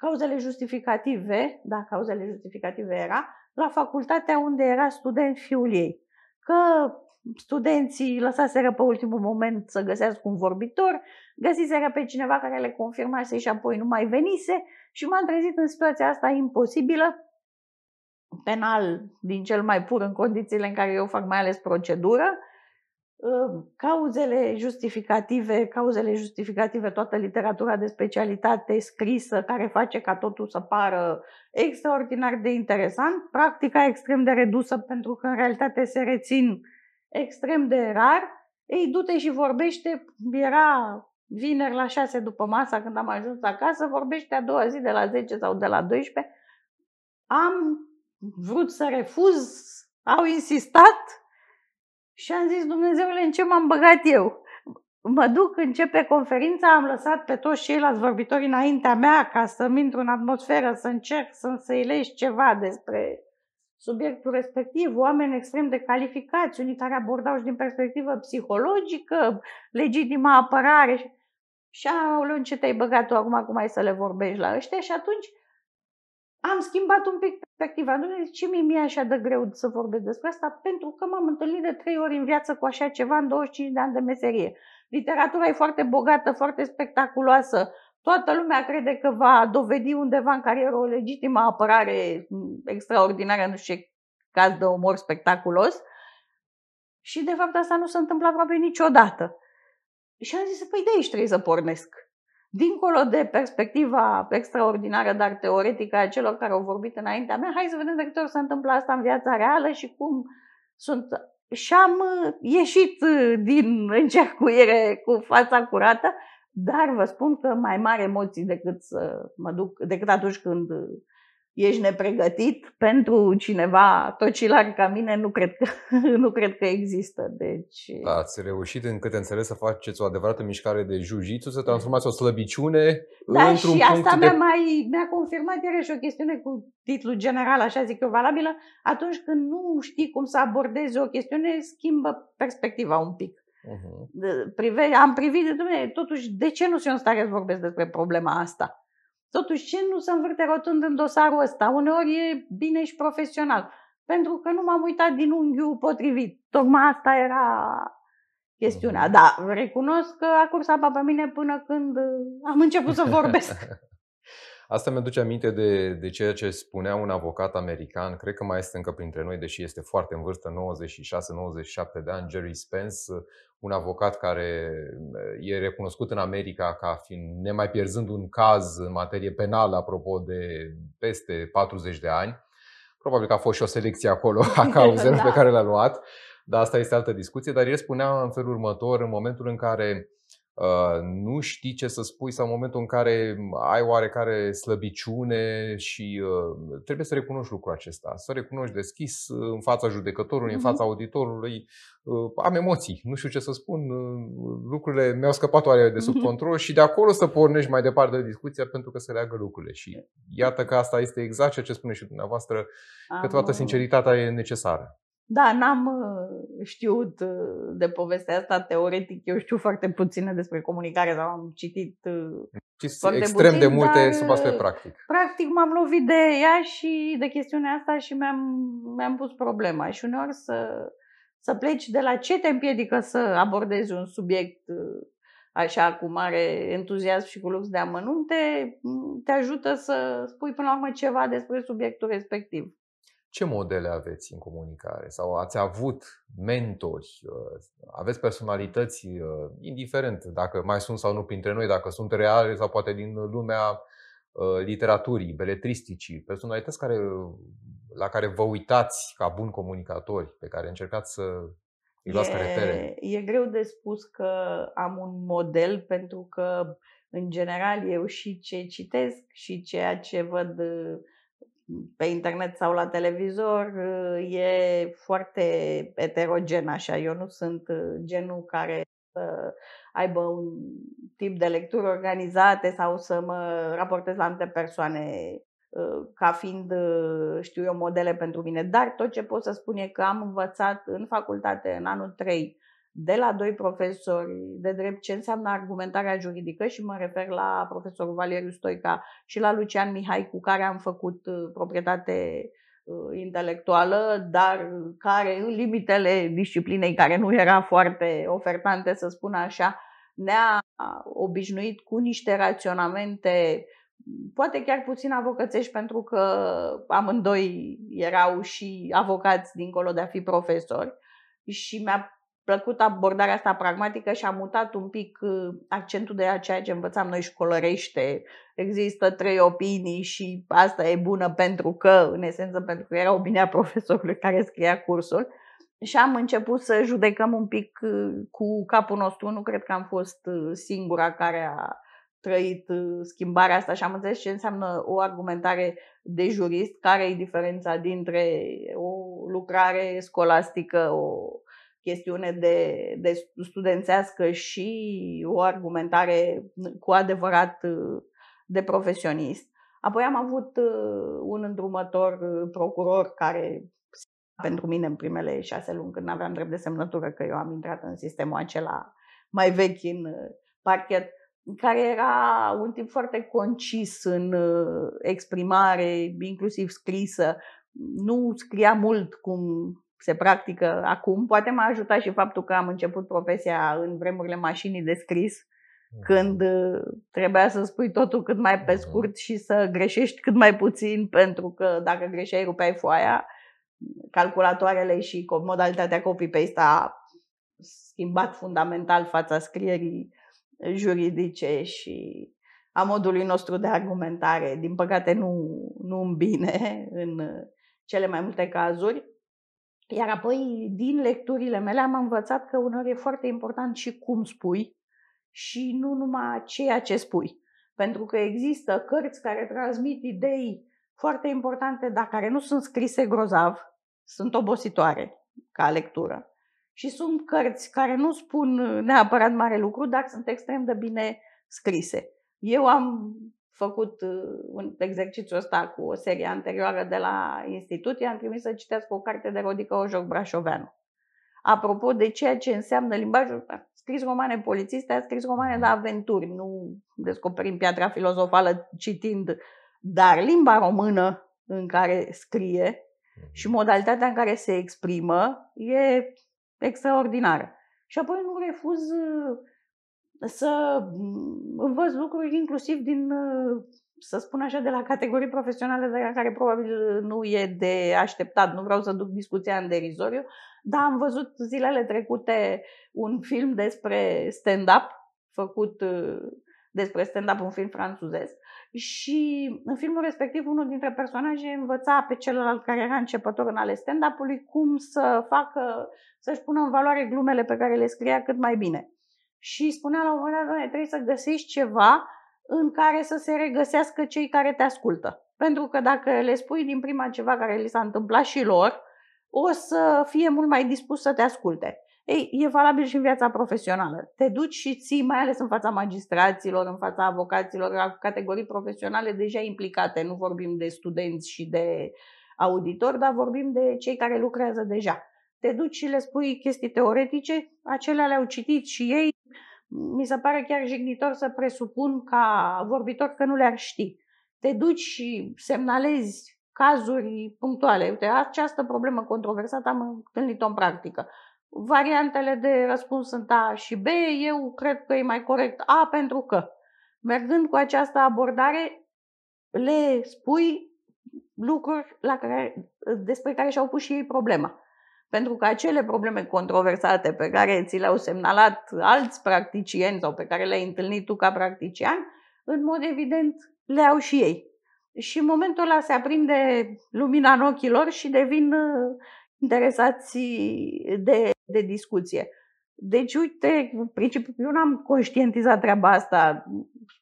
cauzele justificative, da, cauzele justificative era, la facultatea unde era student fiul ei. Că studenții lăsaseră pe ultimul moment să găsească un vorbitor, găsiseră pe cineva care le confirmase și apoi nu mai venise și m-am trezit în situația asta imposibilă, penal din cel mai pur în condițiile în care eu fac mai ales procedură, cauzele justificative, cauzele justificative, toată literatura de specialitate scrisă care face ca totul să pară extraordinar de interesant, practica extrem de redusă pentru că în realitate se rețin extrem de rar. Ei, du-te și vorbește, era vineri la 6 după masa când am ajuns acasă, vorbește a doua zi de la 10 sau de la 12. Am vrut să refuz, au insistat, și am zis, Dumnezeule, în ce m-am băgat eu? Mă duc, începe conferința, am lăsat pe toți ceilalți vorbitori înaintea mea ca să-mi intru în atmosferă, să încerc să înțelegi ceva despre subiectul respectiv, oameni extrem de calificați, unii care abordau și din perspectivă psihologică, legitima apărare. Și aoleu, în ce te-ai băgat tu acum, cum ai să le vorbești la ăștia? Și atunci am schimbat un pic perspectiva. Nu de ce mi-e așa de greu să vorbesc despre asta? Pentru că m-am întâlnit de trei ori în viață cu așa ceva în 25 de ani de meserie. Literatura e foarte bogată, foarte spectaculoasă. Toată lumea crede că va dovedi undeva în carieră o legitimă apărare extraordinară, nu știu ce caz de omor spectaculos. Și de fapt asta nu se întâmplă aproape niciodată. Și am zis, păi de aici trebuie să pornesc dincolo de perspectiva extraordinară, dar teoretică a celor care au vorbit înaintea mea, hai să vedem de câte ori se întâmplă asta în viața reală și cum sunt. Și am uh, ieșit uh, din încercuire cu fața curată, dar vă spun că mai mari emoții decât să mă duc, decât atunci când ești nepregătit pentru cineva tocilar ca mine, nu cred că, (laughs) nu cred că există. Deci... Da, ați reușit, în câte înțeles, să faceți o adevărată mișcare de jiu să transformați o slăbiciune da, într-un și punct asta de... mi-a, mai, mi-a confirmat iarăși o chestiune cu titlu general, așa zic eu, valabilă. Atunci când nu știi cum să abordezi o chestiune, schimbă perspectiva un pic. Uh-huh. Prive, am privit de dumne, totuși, de ce nu sunt în stare să vorbesc despre problema asta? Totuși, ce nu se învârte rotund în dosarul ăsta? Uneori e bine și profesional. Pentru că nu m-am uitat din unghiul potrivit. Tocmai asta era chestiunea. Mhm. Da, recunosc că a curs apa pe mine până când am început să vorbesc. (laughs) Asta mi-aduce aminte de, de ceea ce spunea un avocat american, cred că mai este încă printre noi, deși este foarte în vârstă, 96-97 de ani, Jerry Spence, un avocat care e recunoscut în America ca fiind nemai pierzând un caz în materie penală, apropo de peste 40 de ani. Probabil că a fost și o selecție acolo (laughs) a cauzelor (laughs) da. pe care le-a luat, dar asta este altă discuție. Dar el spunea în felul următor, în momentul în care Uh, nu știi ce să spui sau în momentul în care ai oarecare slăbiciune și uh, trebuie să recunoști lucrul acesta, să recunoști deschis uh, în fața judecătorului, în mhm. fața auditorului. Am emoții, nu știu ce să spun, lucrurile mi-au scăpat oare de sub mhm. control și de acolo să pornești mai departe de discuția pentru că se leagă lucrurile. Și iată că asta este exact ceea ce spune și dumneavoastră, că toată sinceritatea e necesară. Da, n-am uh, știut uh, de povestea asta teoretic. Eu știu foarte puține despre comunicare, dar am citit foarte extrem puțin, de multe sub aspect practic. Practic m-am lovit de ea și de chestiunea asta și mi-am, mi-am pus problema. Și uneori să, să pleci de la ce te împiedică să abordezi un subiect uh, așa cu mare entuziasm și cu lux de amănunte, te ajută să spui până la urmă ceva despre subiectul respectiv. Ce modele aveți în comunicare? Sau ați avut mentori? Uh, aveți personalități, uh, indiferent dacă mai sunt sau nu printre noi, dacă sunt reale sau poate din lumea uh, literaturii, beletristicii, personalități care, la care vă uitați ca buni comunicatori, pe care încercați să îi luați e, repere? E greu de spus că am un model pentru că, în general, eu și ce citesc și ceea ce văd pe internet sau la televizor e foarte eterogen așa. Eu nu sunt genul care să aibă un tip de lecturi organizate sau să mă raportez la alte persoane ca fiind, știu eu, modele pentru mine. Dar tot ce pot să spun e că am învățat în facultate, în anul 3, de la doi profesori de drept ce înseamnă argumentarea juridică și mă refer la profesorul Valeriu Stoica și la Lucian Mihai cu care am făcut uh, proprietate uh, intelectuală, dar care în limitele disciplinei care nu era foarte ofertante să spun așa, ne-a obișnuit cu niște raționamente poate chiar puțin avocățești pentru că amândoi erau și avocați dincolo de a fi profesori și mi-a plăcut abordarea asta pragmatică și am mutat un pic uh, accentul de la ceea ce învățam noi școlărește. Există trei opinii și asta e bună pentru că, în esență, pentru că era opinia profesorului care scria cursul. Și am început să judecăm un pic uh, cu capul nostru. Nu cred că am fost uh, singura care a trăit schimbarea asta și am înțeles ce înseamnă o argumentare de jurist, care e diferența dintre o lucrare scolastică, o chestiune de, de studențească și o argumentare cu adevărat de profesionist. Apoi am avut uh, un îndrumător uh, procuror care pentru mine în primele șase luni când aveam drept de semnătură că eu am intrat în sistemul acela mai vechi în uh, parchet, care era un tip foarte concis în exprimare, inclusiv scrisă. Nu scria mult cum se practică acum. Poate m-a ajutat și faptul că am început profesia în vremurile mașinii de scris, când uh, trebuia să spui totul cât mai pe scurt și să greșești cât mai puțin, pentru că dacă greșeai, rupeai foaia. Calculatoarele și modalitatea copy-paste a schimbat fundamental fața scrierii juridice și a modului nostru de argumentare. Din păcate nu, nu în bine în cele mai multe cazuri. Iar apoi, din lecturile mele, am învățat că uneori e foarte important și cum spui și nu numai ceea ce spui. Pentru că există cărți care transmit idei foarte importante, dar care nu sunt scrise grozav, sunt obositoare ca lectură. Și sunt cărți care nu spun neapărat mare lucru, dar sunt extrem de bine scrise. Eu am făcut uh, un exercițiu ăsta cu o serie anterioară de la institut, i-am trimis să citească o carte de Rodică Ojoc Brașoveanu. Apropo de ceea ce înseamnă limbajul, a scris romane polițiste, a scris romane de aventuri, nu descoperim piatra filozofală citind, dar limba română în care scrie și mhm. modalitatea în care se exprimă e extraordinară. Și apoi nu refuz uh, să mm, învăț lucruri inclusiv din, uh, să spun așa, de la categorii profesionale de la care probabil nu e de așteptat. Nu vreau să duc discuția în derizoriu, dar am văzut zilele trecute un film despre stand-up făcut uh, despre stand-up, un film franțuzesc. Și în filmul respectiv, unul dintre personaje învăța pe celălalt care era începător în ale stand-up-ului cum să facă, să-și pună în valoare glumele pe care le scria cât mai bine. Și spunea la un moment dat, trebuie să găsești ceva în care să se regăsească cei care te ascultă. Pentru că dacă le spui din prima ceva care li s-a întâmplat și lor, o să fie mult mai dispus să te asculte. Ei, e valabil și în viața profesională. Te duci și ții, mai ales în fața magistraților, în fața avocaților, categorii profesionale deja implicate. Nu vorbim de studenți și de auditori, dar vorbim de cei care lucrează deja. Te duci și le spui chestii teoretice, acelea le-au citit și ei. Mi se pare chiar jignitor să presupun ca vorbitor că nu le-ar ști. Te duci și semnalezi cazuri punctuale. Uite, această problemă controversată am întâlnit-o în practică Variantele de răspuns sunt A și B. Eu cred că e mai corect A pentru că, mergând cu această abordare, le spui lucruri la care, despre care și-au pus și ei problema. Pentru că acele probleme controversate pe care ți le-au semnalat alți practicieni sau pe care le-ai întâlnit tu ca practician, în mod evident le au și ei. Și în momentul ăla se aprinde lumina în ochii lor și devin interesați de, de discuție. Deci, uite, principiu, eu n-am conștientizat treaba asta.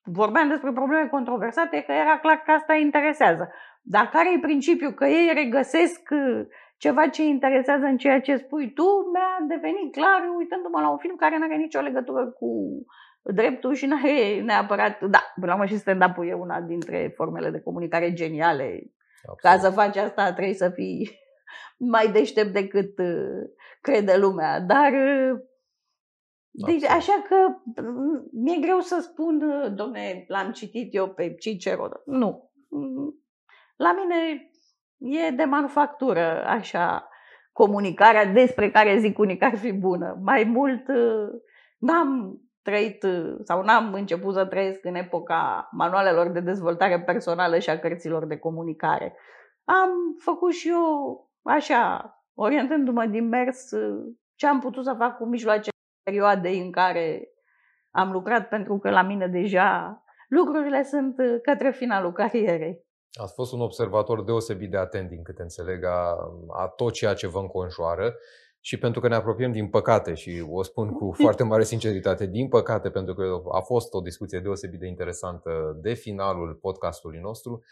Vorbeam despre probleme controversate, că era clar că asta interesează. Dar care e principiul? Că ei regăsesc uh, ceva ce interesează în ceea ce spui tu, mi-a devenit clar uitându-mă la un film care nu are nicio legătură cu dreptul și nu are neapărat... Da, până la urmă și stand-up e una dintre formele de comunicare geniale. Absolut. Ca să faci asta trebuie să fii mai deștept decât uh, crede lumea. Dar uh, deci, așa că mm, mi-e greu să spun, uh, domne, l-am citit eu pe Cicero. Nu. Mm, la mine e de manufactură, așa, comunicarea despre care zic unii că ar fi bună. Mai mult n-am trăit sau n-am început să trăiesc în epoca manualelor de dezvoltare personală și a cărților de comunicare. Am făcut și eu așa, orientându-mă din mers, ce am putut să fac cu mijloace perioadei în care am lucrat, pentru că la mine deja lucrurile sunt către finalul carierei. Ați fost un observator deosebit de atent, din câte înțeleg, a, a tot ceea ce vă înconjoară și pentru că ne apropiem, din păcate, și o spun cu (laughs) foarte mare sinceritate, din păcate, pentru că a fost o discuție deosebit de interesantă de finalul podcastului nostru,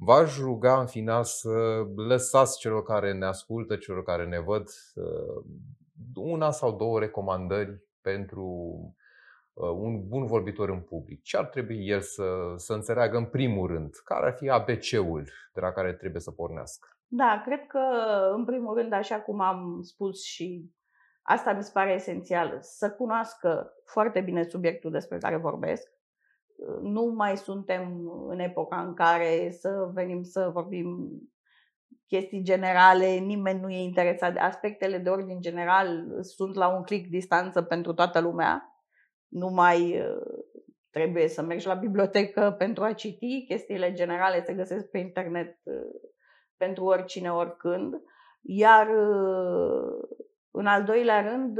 V-aș ruga în final să lăsați celor care ne ascultă, celor care ne văd, una sau două recomandări pentru uh, un bun vorbitor în public. Ce ar trebui el să, să înțeleagă în primul rând? Care ar fi ABC-ul de la care trebuie să pornească? Da, cred că în primul rând, așa cum am spus și asta mi se pare esențial, să cunoască foarte bine subiectul despre care vorbesc, nu mai suntem în epoca în care să venim să vorbim chestii generale, nimeni nu e interesat de aspectele de ordin general, sunt la un click distanță pentru toată lumea. Nu mai uh, trebuie să mergi la bibliotecă pentru a citi, chestiile generale se găsesc pe internet uh, pentru oricine, oricând. Iar uh, în al doilea rând,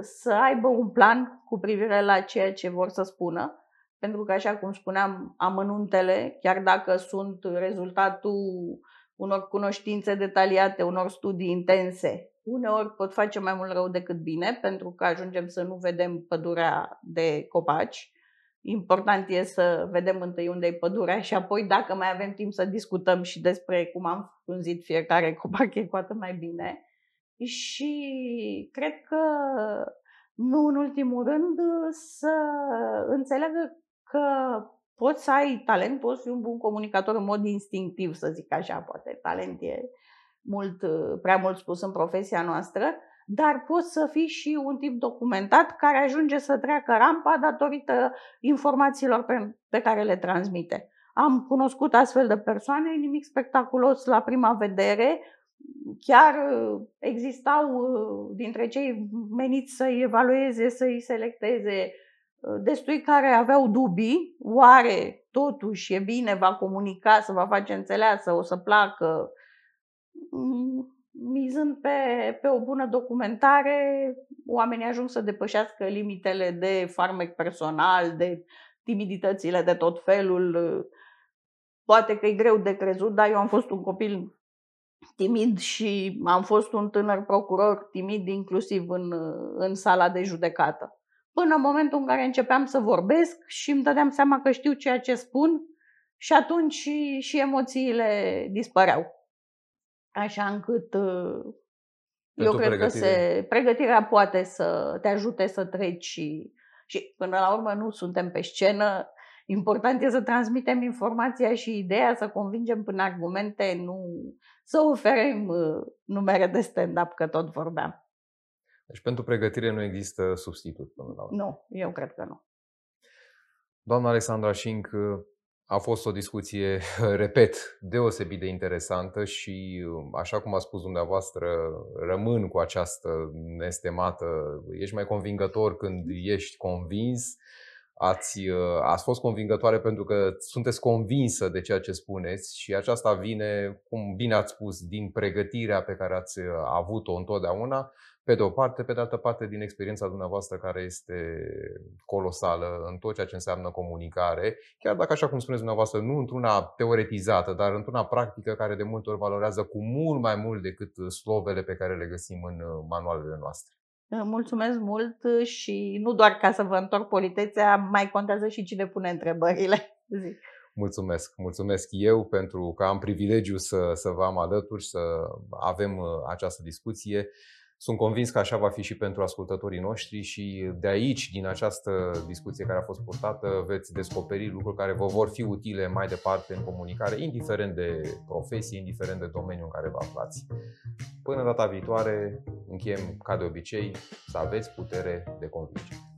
să aibă un plan cu privire la ceea ce vor să spună pentru că, așa cum spuneam, amănuntele, chiar dacă sunt rezultatul unor cunoștințe detaliate, unor studii intense, uneori pot face mai mult rău decât bine, pentru că ajungem să nu vedem pădurea de copaci. Important e să vedem întâi unde e pădurea și apoi, dacă mai avem timp, să discutăm și despre cum am frunzit fiecare (laughs) copac, e cu atât mai bine. Și cred că, nu în ultimul rând, să înțeleagă că poți să ai talent, poți fi un bun comunicator în mod instinctiv, să zic așa, poate talent e mult, prea mult spus în profesia noastră, dar poți să fii și un tip documentat care ajunge să treacă rampa datorită informațiilor pe, pe care le transmite. Am cunoscut astfel de persoane, nimic spectaculos la prima vedere, chiar existau dintre cei meniți să-i evalueze, să-i selecteze destui care aveau dubii, oare totuși e bine, va comunica, să va face înțeleasă, o să placă, mm, mizând pe, pe o bună documentare, oamenii ajung să depășească limitele de farmec personal, de timiditățile de tot felul. Poate că e greu de crezut, dar eu am fost un copil timid și am fost un tânăr procuror timid inclusiv în, în sala de judecată până în momentul în care începeam să vorbesc și îmi dădeam seama că știu ceea ce spun și atunci și, și emoțiile dispăreau. Așa încât uh, eu cred pregătire. că se, pregătirea poate să te ajute să treci și, și până la urmă nu suntem pe scenă. Important e să transmitem informația și ideea, să convingem până argumente, nu să oferim uh, numere de stand-up, că tot vorbeam. Deci pentru pregătire nu există substitut până la urmă. Nu, eu cred că nu. Doamna Alexandra Șinc, a fost o discuție, (laughs) repet, deosebit de interesantă și, așa cum a spus dumneavoastră, rămân cu această nestemată. Ești mai convingător când ești convins. Ați, ați fost convingătoare pentru că sunteți convinsă de ceea ce spuneți și aceasta vine, cum bine ați spus, din pregătirea pe care ați avut-o întotdeauna pe de o parte, pe de altă parte, din experiența dumneavoastră care este colosală în tot ceea ce înseamnă comunicare, chiar dacă, așa cum spuneți dumneavoastră, nu într-una teoretizată, dar într-una practică care de multe ori valorează cu mult mai mult decât slovele pe care le găsim în uh, manualele noastre. Mulțumesc mult și nu doar ca să vă întorc politețea, mai contează și cine pune întrebările. (laughs) Zic. Mulțumesc, mulțumesc eu pentru că am privilegiu să, să vă am alături, să avem uh, această discuție. Sunt convins că așa va fi și pentru ascultătorii noștri și de aici, din această discuție care a fost purtată, veți descoperi lucruri care vă vor fi utile mai departe în comunicare, indiferent de profesie, indiferent de domeniul în care vă aflați. Până data viitoare, încheiem ca de obicei să aveți putere de convingere.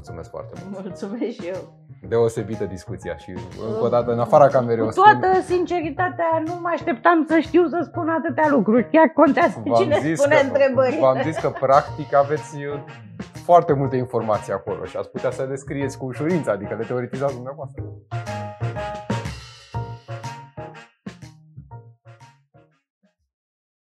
Mulțumesc foarte mult! Mulțumesc și eu! deosebită discuția și încă o dată în afara camerei Cu toată sinceritatea nu mă așteptam să știu să spun atâtea lucruri. Chiar contează v-am cine zis spune că, întrebări. V-am zis că practic aveți uh, foarte multe informații acolo și ați putea să le scrieți cu ușurință, adică le teoretizați dumneavoastră.